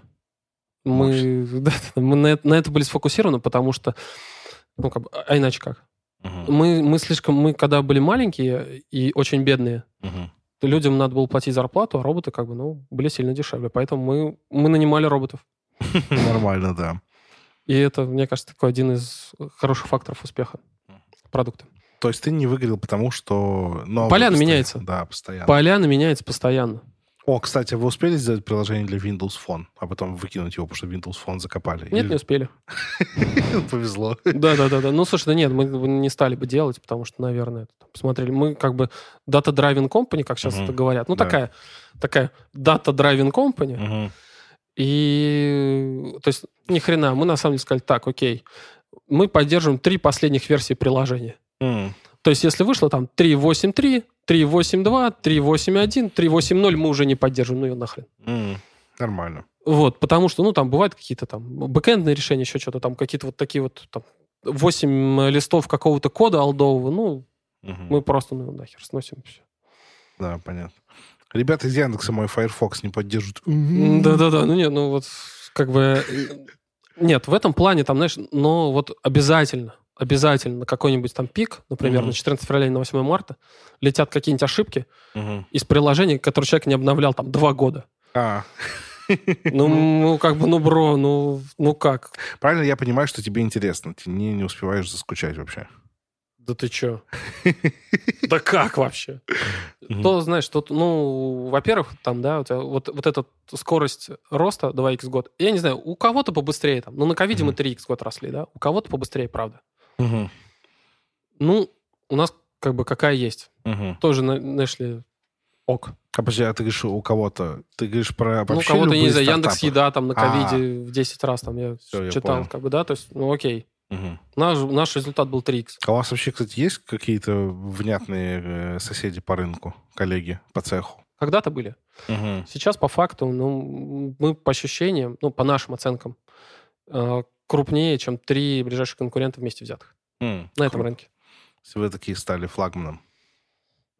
Мы, да, мы на, на это были сфокусированы, потому что, ну, как бы, а иначе как? Мгм. Мы, мы слишком, мы когда были маленькие и очень бедные, то людям надо было платить зарплату, а роботы, как бы, ну, были сильно дешевле. Поэтому мы, мы нанимали роботов. Нормально, да. И это, мне кажется, такой один из хороших факторов успеха продукта. То есть ты не выиграл, потому что... Поляна меняется. Да, постоянно. Поляна меняется постоянно. О, кстати, вы успели сделать приложение для Windows Phone, а потом выкинуть его, потому что Windows Phone закопали? Нет, не Или- успели. Повезло. Да-да-да. Ну, слушай, да нет, мы не стали бы делать, потому что, наверное, посмотрели. Мы как бы Data Driving Company, как сейчас это говорят. Ну, такая, такая Data Driving Company. И, то есть, ни хрена, мы на самом деле сказали, так, окей, мы поддерживаем три последних версии приложения. То есть, если вышло там 3.8.3, 3.8.2, 3.8.1, 3.8.0, мы уже не поддерживаем, ну ее нахрен. М. Нормально. Вот, потому что, ну, там бывают какие-то там бэкэндные решения, еще что-то там, какие-то вот такие вот там 8 листов какого-то кода алдового, ну, Мгм. мы просто, ну, нахер сносим все. Да, понятно. Ребята из Яндекса мой Firefox не поддерживают. Да-да-да, ну нет, ну вот как бы... э, Нет, в этом плане там, знаешь, но вот обязательно, обязательно на какой-нибудь там пик, например, Мгм. на 14 февраля или на 8 марта, летят какие-нибудь ошибки Мгм. из приложения, которые человек не обновлял там два года. А, Ну, ну, как бы, ну, бро, ну, ну как? правильно я понимаю, что тебе интересно. Ты не, не успеваешь заскучать вообще. Да ты чё? Да как вообще? То, знаешь, тут, ну, во-первых, там, да, вот, вот эта скорость роста 2х год, я не знаю, у кого-то побыстрее там, ну, на ковиде мы Мгм. 3х год росли, да, у кого-то побыстрее, правда. Мгм. Ну, у нас как бы какая есть. Мгм. Тоже, на- знаешь ли, ок. А подожди, а ты говоришь у кого-то? Ты говоришь про Ну, у вообще кого-то, я не знаю, Яндекс? Еда там на А. ковиде в 10 раз там я Всё, я читал, понял. как бы, да, то есть, ну, окей. Мгм. Наш, наш результат был 3х. А у вас вообще, кстати, есть какие-то внятные э, соседи по рынку, коллеги по цеху? Когда-то были. Мгм. Сейчас по факту, ну, мы по ощущениям, ну, по нашим оценкам, крупнее, чем три ближайших конкурента вместе взятых М, на этом круто. рынке. Если вы такие стали флагманом.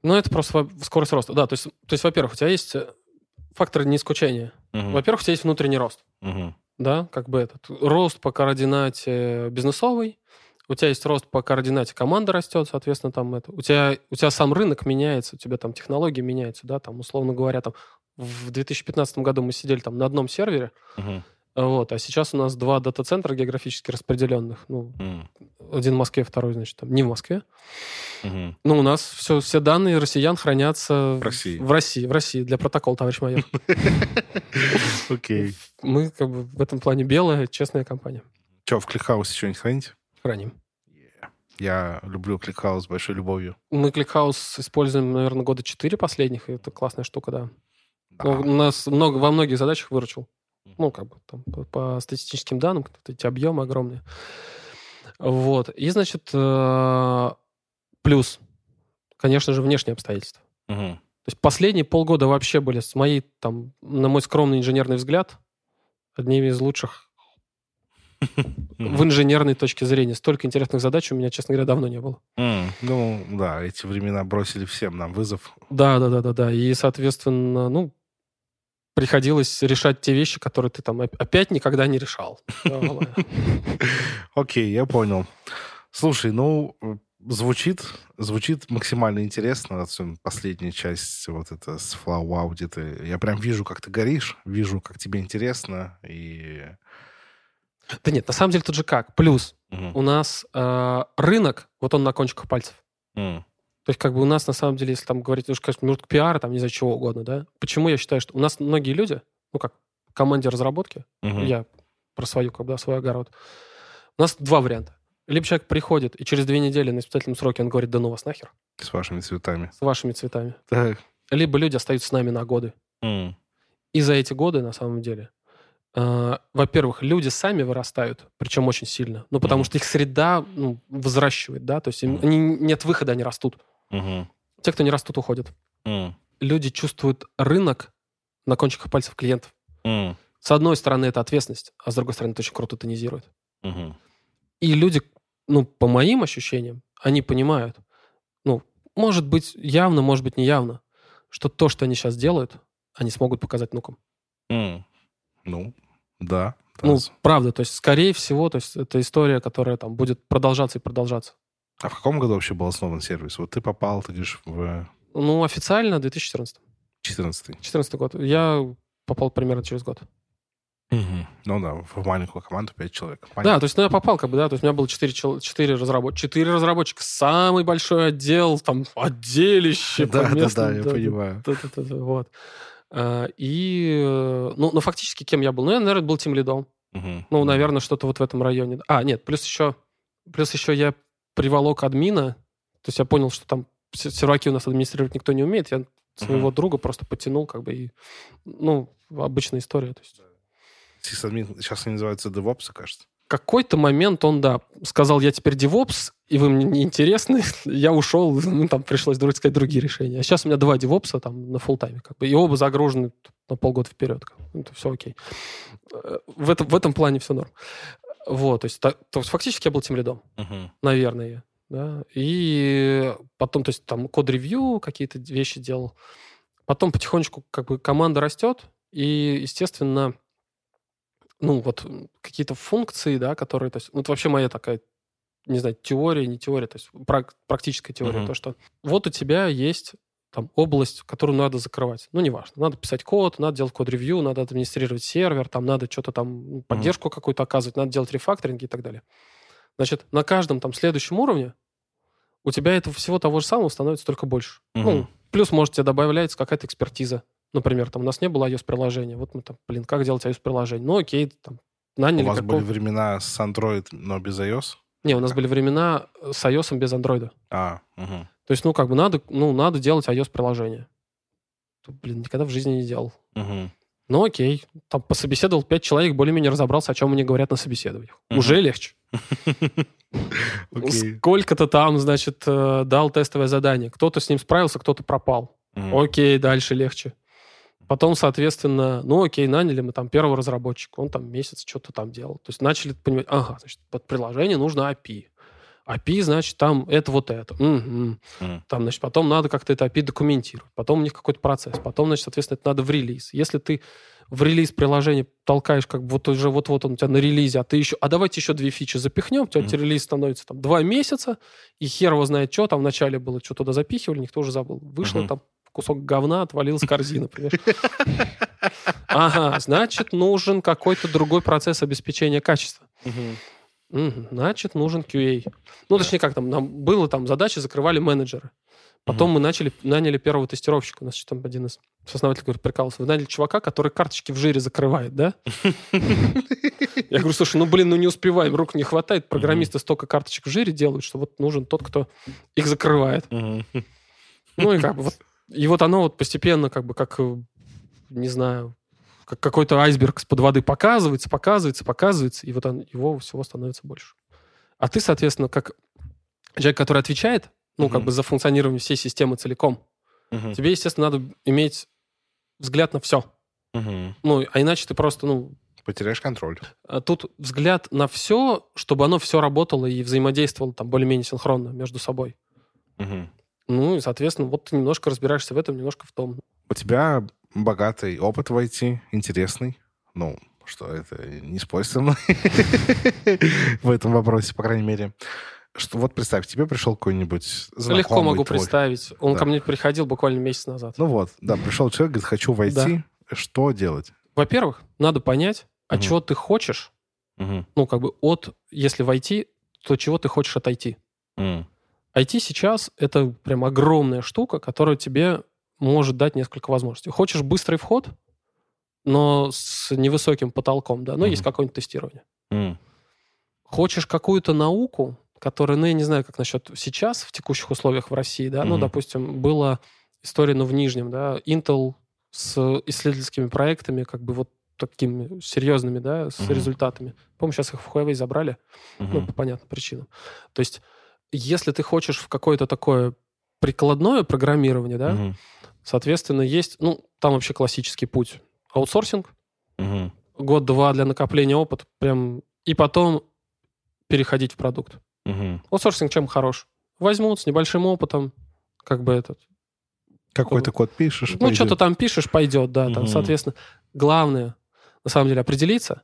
Ну, это просто скорость роста. Да, то есть, то есть во-первых, у тебя есть э, фактор нескучения. Мгм. Во-первых, у тебя есть внутренний рост. Мгм. Да, как бы этот рост по координате бизнесовой, у тебя есть рост по координате команда растет, соответственно, там это. У тебя, у тебя сам рынок меняется, у тебя там технологии меняются, да, там, условно говоря, там в 2015 году мы сидели там на одном сервере, Мгм. Вот, а сейчас у нас два дата-центра географически распределенных. Ну, М. один в Москве, второй, значит, там не в Москве. Мгм. Ну, у нас все, все данные россиян хранятся В России. В России, в России, для протокола, товарищ майор. Окей. Мы как бы в этом плане белая, честная компания. Че, в ClickHouse'е что-нибудь храните? Храним. Я люблю кликхаус с большой любовью. Мы ClickHouse используем, наверное, года 4 последних, и это классная штука, да. Да. Ну, у нас много, во многих задачах выручил. Ну, как бы там по, по статистическим данным, эти объемы огромные. Вот. И, значит, э, плюс, конечно же, внешние обстоятельства. Мгм. То есть последние полгода вообще были, с моей, там, на мой скромный инженерный взгляд, одними из лучших в инженерной точке зрения. Столько интересных задач у меня, честно говоря, давно не было. Ну, да, эти времена бросили всем нам вызов. Да, да, да, да, да. И, соответственно, ну, приходилось решать те вещи, которые ты там оп- опять никогда не решал. Окей, я понял. Слушай, ну, звучит, звучит максимально интересно. Особенно Последняя часть вот это с где ты... Я прям вижу, как ты горишь, вижу, как тебе интересно, и Да нет, на самом деле тут же как. Плюс Мгм. у нас э, рынок, вот он на кончиках пальцев. М. То есть как бы у нас на самом деле, если там говорить, ну, конечно, минутку пиара, там, не знаю, чего угодно, да. Почему я считаю, что у нас многие люди, ну как, в команде разработки, Мгм. я про свою, как бы, свой огород, у нас два варианта. Либо человек приходит, и через две недели на испытательном сроке он говорит, да ну вас нахер, С вашими цветами. с вашими цветами. Так. Либо люди остаются с нами на годы. М. И за эти годы, на самом деле, э, во-первых, люди сами вырастают, причем очень сильно. Ну, потому Мгм. что их среда ну, взращивает, да, то есть им, Мгм. они, нет выхода, они растут. Мгм. Те, кто не растут, уходят. М. Люди чувствуют рынок на кончиках пальцев клиентов. М. С одной стороны, это ответственность, а с другой стороны, это очень круто тонизирует. Мгм. И люди, ну, по моим ощущениям, они понимают, ну, может быть, явно, может быть, неявно, что то, что они сейчас делают, они смогут показать внукам. М. Ну, да. Ну, да. правда, то есть, скорее всего, то есть, это история, которая там будет продолжаться и продолжаться. А в каком году вообще был основан сервис? Вот ты попал, ты говоришь, в Ну, официально 2014. 14 14 год. Я попал примерно через год. Ну да, в маленькую команду 5 человек. Да, то есть, ну, я попал, как бы, да, то есть у меня было 4, 4 разработчика. 4 разработчика, самый большой отдел, там, отделище. Да, да, да, я понимаю. Вот. А, И, э, ну, ну, фактически, кем я был? Ну, я, наверное, был тем лидом. Мгм. Ну, наверное, что-то вот в этом районе. А, нет, плюс еще, плюс еще я приволок админа. То есть я понял, что там се- серваки у нас администрировать никто не умеет. Я своего друга просто потянул, как бы, и, ну, обычная история. То есть Сисадмин, сейчас они называются DevOps, кажется. какой-то момент он, да, сказал, я теперь девопс, и вы мне не интересны. я ушел, ну, там пришлось друг- искать другие решения. А сейчас у меня два девопса там на фултайме, как бы, и оба загружены на полгода вперед. Как бы. Это все окей. Э, В этом, в этом плане все норм. Вот, то есть, та- то есть фактически я был тем лидом. Мгм. наверное. Да? И потом, то есть там код-ревью, какие-то вещи делал. Потом потихонечку как бы команда растет, и, естественно, ну, вот какие-то функции, да, которые, то есть, ну, это вообще моя такая, не знаю, теория, не теория, то есть прак- практическая теория, Мгм. то, что вот у тебя есть там область, которую надо закрывать. Ну, неважно. Надо писать код, надо делать код-ревью, надо администрировать сервер, там надо что-то там, ну, поддержку какую-то оказывать, надо делать рефакторинг и так далее. Значит, на каждом там следующем уровне у тебя этого всего того же самого становится только больше. Мгм. Ну, плюс, может, тебе добавляется какая-то экспертиза. Например, там у нас не было iOS-приложения. Вот мы там, блин, как делать iOS-приложение? Ну, окей, там, У наняли вас какого- были времена с Android, но без iOS? Не, у нас были времена с iOS без андроида. А, мгм. То есть, ну, как бы надо, ну, надо делать iOS-приложение. Блин, никогда в жизни не делал. Мгм. Ну, окей. Там пособеседовал пять человек, более-менее разобрался, о чем мне говорят на собеседованиях. Мгм. Уже легче. Сколько-то там, значит, э, дал тестовое задание. Кто-то с ним справился, кто-то пропал. Окей, дальше легче. Потом, соответственно, ну окей, наняли мы там первого разработчика, он там месяц что-то там делал. То есть начали понимать, ага, значит, под приложение нужно API. API, значит, там это вот это. Мгм. Мгм. Там, значит, потом надо как-то это API документировать. Потом у них какой-то процесс. Потом, значит, соответственно, это надо в релиз. Если ты в релиз приложения толкаешь, как бы вот уже вот-вот он у тебя на релизе, а ты еще, а давайте еще две фичи запихнем, у тебя Мгм. релиз становится там два месяца, и хер его знает что, там вначале было, что туда запихивали, никто уже забыл. Вышло Мгм. там кусок говна, отвалилась корзина, понимаешь? Ага, значит, нужен какой-то другой процесс обеспечения качества. Мгм. Мгм, Значит, нужен QA. Ну, точнее, как там, нам было там задачи, закрывали менеджеры. Потом мы начали, наняли первого тестировщика. У нас там один из основателей говорит, прикалывался. Вы наняли чувака, который карточки в жире закрывает, да? Я говорю, слушай, ну, блин, ну не успеваем, рук не хватает. Программисты столько карточек в жире делают, что вот нужен тот, кто их закрывает. Ну, и как бы вот... И вот оно вот постепенно как бы как, э, не знаю, как какой-то айсберг из-под воды показывается, показывается, показывается, и вот он, его всего становится больше. А ты, соответственно, как человек, который отвечает, ну, как Мгм. бы за функционирование всей системы целиком, Мгм. тебе, естественно, надо иметь взгляд на все. Мгм. Ну, а иначе ты просто, ну, Потеряешь контроль. а тут взгляд на все, чтобы оно все работало и взаимодействовало там более-менее синхронно между собой. Мгм. Ну, и, соответственно, вот ты немножко разбираешься в этом, немножко в том. У тебя богатый опыт в IT, интересный. Ну, что это не спорь со мной в этом вопросе, по крайней мере. Что вот представь, тебе пришел какой-нибудь знакомый Легко могу твой. представить. Он Да. ко мне приходил буквально месяц назад. Ну вот, да, пришел человек, говорит, хочу войти. Что делать? Во-первых, надо понять, а Мгм. чего ты хочешь Мгм. Ну, как бы от, если войти, то чего ты хочешь отойти? М. IT сейчас это прям огромная штука, которая тебе может дать несколько возможностей. Хочешь быстрый вход, но с невысоким потолком, да, но есть Мгм. какое-нибудь тестирование. М. Хочешь какую-то науку, которая, ну, я не знаю, как насчет сейчас, в текущих условиях в России, да, ну, Мгм. допустим, была история, ну, в Нижнем, да, Intel с исследовательскими проектами, как бы вот такими серьезными, да, с Мгм. результатами. По-моему, сейчас их в Huawei забрали, ну, Мгм. по понятным причинам. То есть, если ты хочешь в какое-то такое прикладное программирование, да, Мгм. Соответственно, есть, ну, там вообще классический путь. Аутсорсинг, Мгм. год-два для накопления опыта, прям, и потом переходить в продукт. Мгм. Аутсорсинг чем хорош? Возьмут с небольшим опытом, как бы этот, Какой-то код пишешь, ну, пойдет. что-то там пишешь, пойдет, да, там, Мгм. соответственно. Главное, на самом деле, определиться,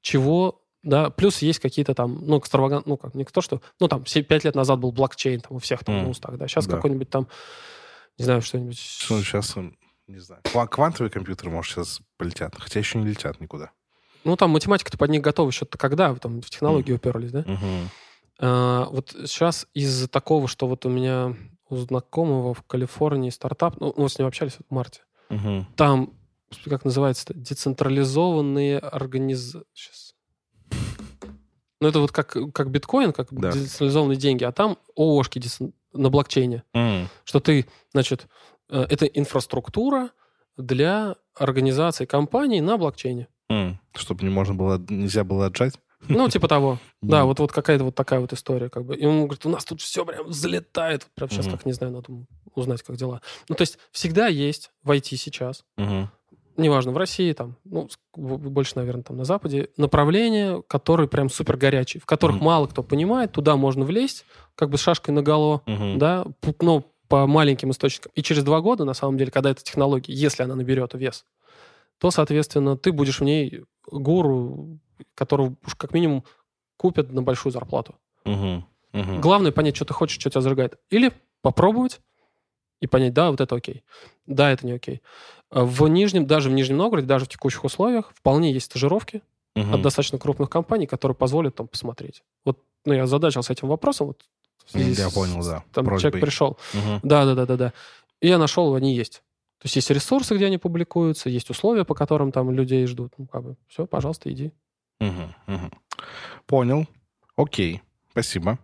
чего, да, плюс есть какие-то там, ну, экстравагант, ну, как, не то, что, ну, там, 5 лет назад был блокчейн, там, у всех там М. на устах, да, сейчас Да. какой-нибудь там, не знаю, что-нибудь... Что сейчас, не знаю. Ква- Квантовые компьютеры, может, сейчас полетят. Хотя еще не летят никуда. Ну, там математика-то под них готова еще-то когда, там, в технологии уперлись, да? Мгм. А, вот сейчас из-за такого, что вот у меня у знакомого в Калифорнии стартап, ну, мы с ним общались в марте, Мгм. там, как называется это, децентрализованные организ... Сейчас. Ну, это вот как, как биткоин, как Да. децентрализованные деньги, а там ООшки децен- на блокчейне. М. Что ты, значит, э, это инфраструктура для организации компаний на блокчейне. М. Чтобы не можно было, нельзя было отжать. Ну, типа того. Да, вот, вот какая-то вот такая вот история. Как бы. И он говорит, у нас тут все прям взлетает. Прям сейчас, как не знаю, надо узнать, как дела. Ну, то есть всегда есть в IT сейчас. Неважно, в России, там, ну, больше, наверное, там на Западе, направления, которые прям супер горячие, в которых Мгм. мало кто понимает, туда можно влезть, как бы с шашкой наголо, Мгм. да, п- ну, по маленьким источникам. И через два года, на самом деле, когда эта технология, если она наберет вес, то, соответственно, ты будешь в ней гуру, которого уж как минимум купят на большую зарплату. Мгм. Мгм. Главное понять, что ты хочешь, что тебя зажигает. Или попробовать и понять, да, вот это окей. Да, это не окей. А В Нижнем, даже в Нижнем Новгороде, даже в текущих условиях, вполне есть стажировки Мгм. от достаточно крупных компаний, которые позволят там посмотреть. Вот, ну, я задачился этим вопросом. Вот, связи Я понял, да. Там Просьбой. человек пришел. Да, да, да, да, да. И я нашел, они есть. То есть есть ресурсы, где они публикуются, есть условия, по которым там людей ждут. Ну, как бы, все, пожалуйста, иди. Мгм. Мгм. Понял. Окей. Спасибо.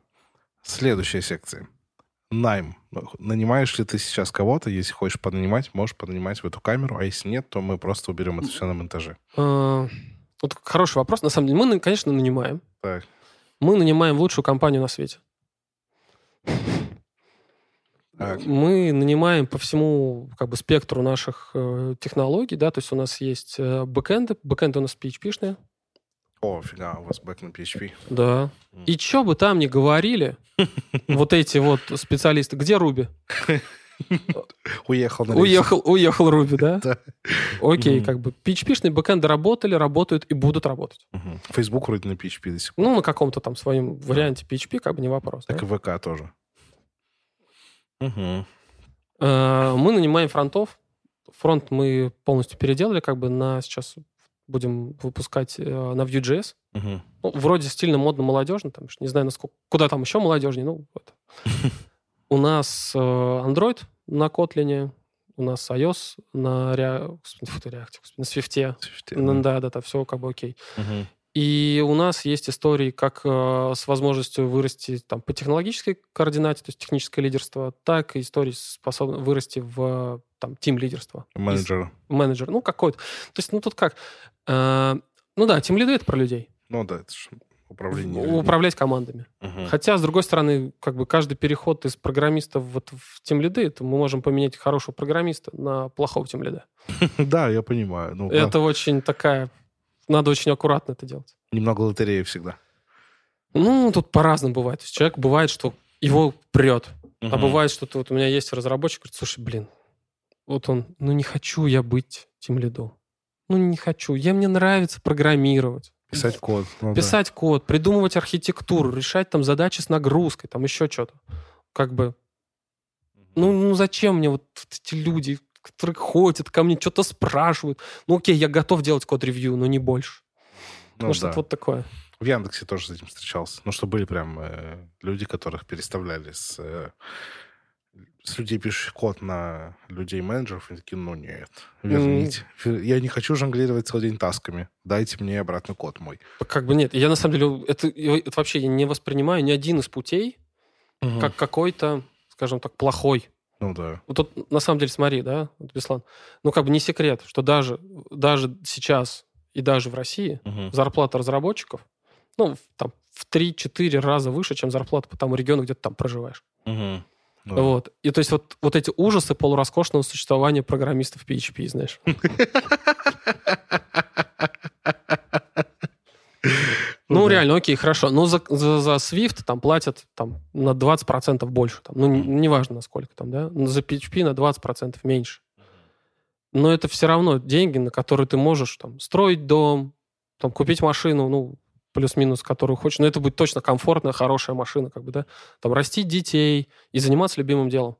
Следующая секция. Найм. Ну, Нанимаешь ли ты сейчас кого-то? Если хочешь понанимать, можешь понанимать в эту камеру, а если нет, то мы просто уберем это все на монтаже. А, Вот хороший вопрос. На самом деле, мы, конечно, нанимаем. Так. Мы нанимаем лучшую компанию на свете. Так. Мы нанимаем по всему как бы, спектру наших э, технологий, да, то есть у нас есть э, бэкэнды, бэкэнды у нас PHP-шные, О, фига, у вас бэк на PHP. да. И что бы там ни говорили, вот эти вот специалисты, где Руби? Уехал на. Уехал, уехал Руби, да? Да. Окей, как бы PHP-шные бэкэнды работали, работают и будут работать. Facebook вроде на PHP до сих пор. Ну, на каком-то там своем варианте PHP, как бы не вопрос. Так и ВК тоже. Э, Мы нанимаем фронтов. Фронт мы полностью переделали, как бы на сейчас будем выпускать э, на Vue.js. Мгм. Ну, вроде стильно, модно, молодежно. Там, не знаю, насколько, куда там еще молодежнее. Ну, вот. У нас э, Android на Kotlin, у нас iOS на, React, на Swift. Ну, да. да, да, все как бы окей. И у нас есть истории как э, с возможностью вырасти там, по технологической координате, то есть техническое лидерство, так и истории способны вырасти в там, тим-лидерство. Менеджер. Менеджер. Ну, какой-то. То есть, ну, тут как? Э, ну да, тим-лиды — это про людей. Ну да, это ж управление. Управлять командами. Мгм. Хотя, с другой стороны, как бы каждый переход из программиста вот в тим-лиды, это мы можем поменять хорошего программиста на плохого тим-лида. Да, я понимаю. Ну, Это очень такая... Надо очень аккуратно это делать. немного лотереи всегда. Ну, тут по-разному бывает. То есть человек бывает, что его прет. А Мгм. бывает, что вот у меня есть разработчик, говорит, слушай, блин, вот он, ну не хочу я быть тем лидом. Ну не хочу. Я мне нравится программировать. Писать код. ну да. Писать код, придумывать архитектуру, решать там задачи с нагрузкой, там еще что-то. Как бы, ну, ну зачем мне вот эти люди, которые ходят ко мне, что-то спрашивают? Ну окей, я готов делать код-ревью, но не больше. Ну, ну что-то вот такое. В Яндексе тоже с этим встречался. Ну, что были прям э, люди, которых переставляли с, э, с людей, пишущих код на людей-менеджеров, и такие, ну нет, верните. Mm. Я не хочу жонглировать целый день тасками. Дайте мне обратно код мой. Как бы нет. Я на самом деле это, это вообще не воспринимаю ни один из путей угу. как какой-то, скажем так, плохой. Ну да. Вот тут, на самом деле, смотри, да, Беслан, ну как бы не секрет, что даже, даже сейчас и даже в России угу. зарплата разработчиков, ну, там, в 3-4 раза выше, чем зарплата по тому региону, где ты там проживаешь. Угу. Да. Вот. И то есть вот, вот эти ужасы полуроскошного существования программистов PHP, знаешь. Ну, ну, реально, окей, хорошо. Но за, за, за Swift там платят там, на 20% больше. Там, ну, неважно, насколько там, да. Но за PHP на 20% меньше. Но это все равно деньги, на которые ты можешь там, строить дом, там, купить машину, ну, плюс-минус, которую хочешь. Но это будет точно комфортная, хорошая машина, как бы, да. Там, растить детей и заниматься любимым делом.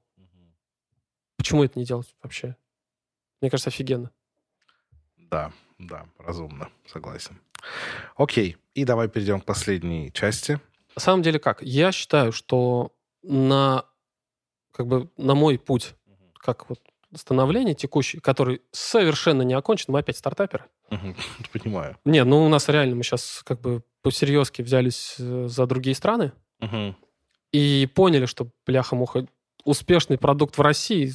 Почему это не делать вообще? Мне кажется, офигенно. Да, да, разумно, согласен. Окей, и давай перейдем к последней части. На самом деле как? Я считаю, что на, как бы, на мой путь, как вот становление текущий, который совершенно не окончен, мы опять стартаперы. Понимаю. Не, ну у нас реально, мы сейчас как бы по-серьезки взялись э, за другие страны и поняли, что, бляха-муха, успешный продукт в России,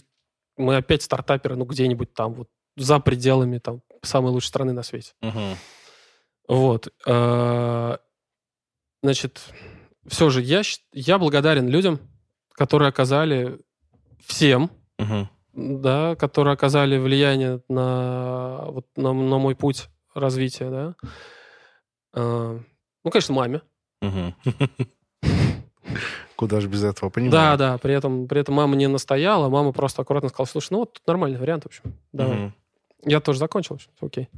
мы опять стартаперы, ну где-нибудь там вот за пределами там самой лучшей страны на свете. Вот. Э, значит, все же я, я благодарен людям, которые оказали всем, угу. Да, которые оказали влияние на, вот, на, на мой путь развития, да. Э, ну, конечно, маме. Куда же без этого, понимаю. Да, да, при этом, при этом мама не настояла, мама просто аккуратно сказала, слушай, ну вот тут нормальный вариант, в общем, давай. Я тоже закончил, в общем, окей.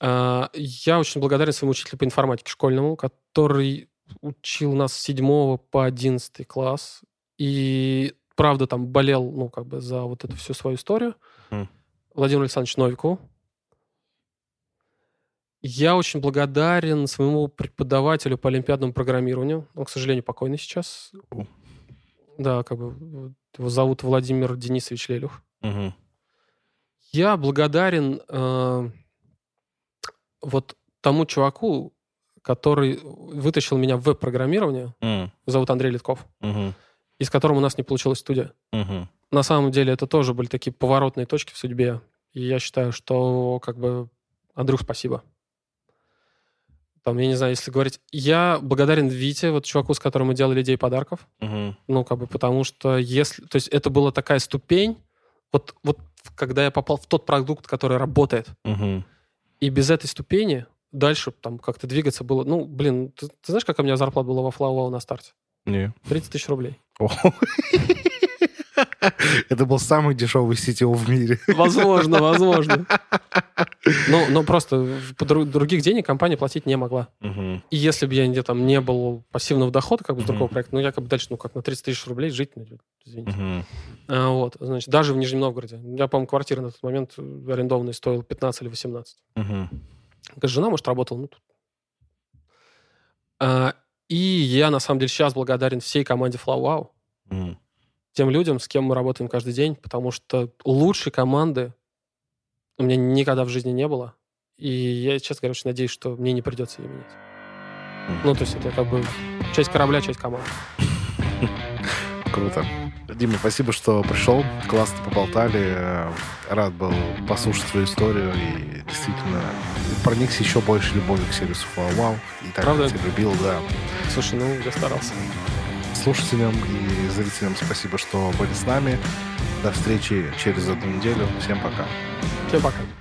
А, я очень благодарен своему учителю по информатике школьному, который учил нас с 7 по 11 класс. И, правда, там болел, ну, как бы за вот эту всю свою историю. Mm. Владимир Александрович Новикову. Я очень благодарен своему преподавателю по олимпиадному программированию. Он, к сожалению, покойный сейчас. Uh. Да, как бы его зовут Владимир Денисович Лелюх. Uh-huh. Я благодарен э, вот тому чуваку, который вытащил меня в веб-программирование, mm. зовут Андрей Литков, mm-hmm. И с которым у нас не получилась студия. Mm-hmm. На самом деле это тоже были такие поворотные точки в судьбе. И я считаю, что как бы Андрюх, спасибо. Там, я не знаю, если говорить... Я благодарен Вите, вот чуваку, с которым мы делали идеи подарков. Угу. Ну, как бы, потому что если... То есть это была такая ступень, вот, вот когда я попал в тот продукт, который работает, угу. И без этой ступени дальше там как-то двигаться было... Ну, блин, ты, ты знаешь, какая у меня зарплата была во Флауау на старте? Не. 30 тысяч рублей. Это был самый дешевый CTO в мире. Возможно, возможно. Но, но просто других денег компания платить не могла. Угу. И если бы я где там не был пассивного дохода, как бы с другого угу. проекта, ну, я как бы дальше, ну, как на 30 тысяч рублей жить, ну, извините. Угу. А, вот, значит, даже в Нижнем Новгороде. Я, по-моему, квартира на тот момент арендованная стоила 15 или 18. Угу. Жена, может, работала, ну, тут. А, и я, на самом деле, сейчас благодарен всей команде FlowWow. Угу тем людям, с кем мы работаем каждый день, потому что лучшей команды у меня никогда в жизни не было. И я, честно говоря, очень надеюсь, что мне не придется ее менять. Ну, то есть это как бы часть корабля, часть команды. Круто. Дима, спасибо, что пришел. Классно поболтали. Рад был послушать твою историю и действительно проникся еще больше любовью к сервису Wow. И так Правда? тебя любил, да. Слушай, ну, я старался слушателям и зрителям спасибо, что были с нами. До встречи через одну неделю. Всем пока. Всем пока.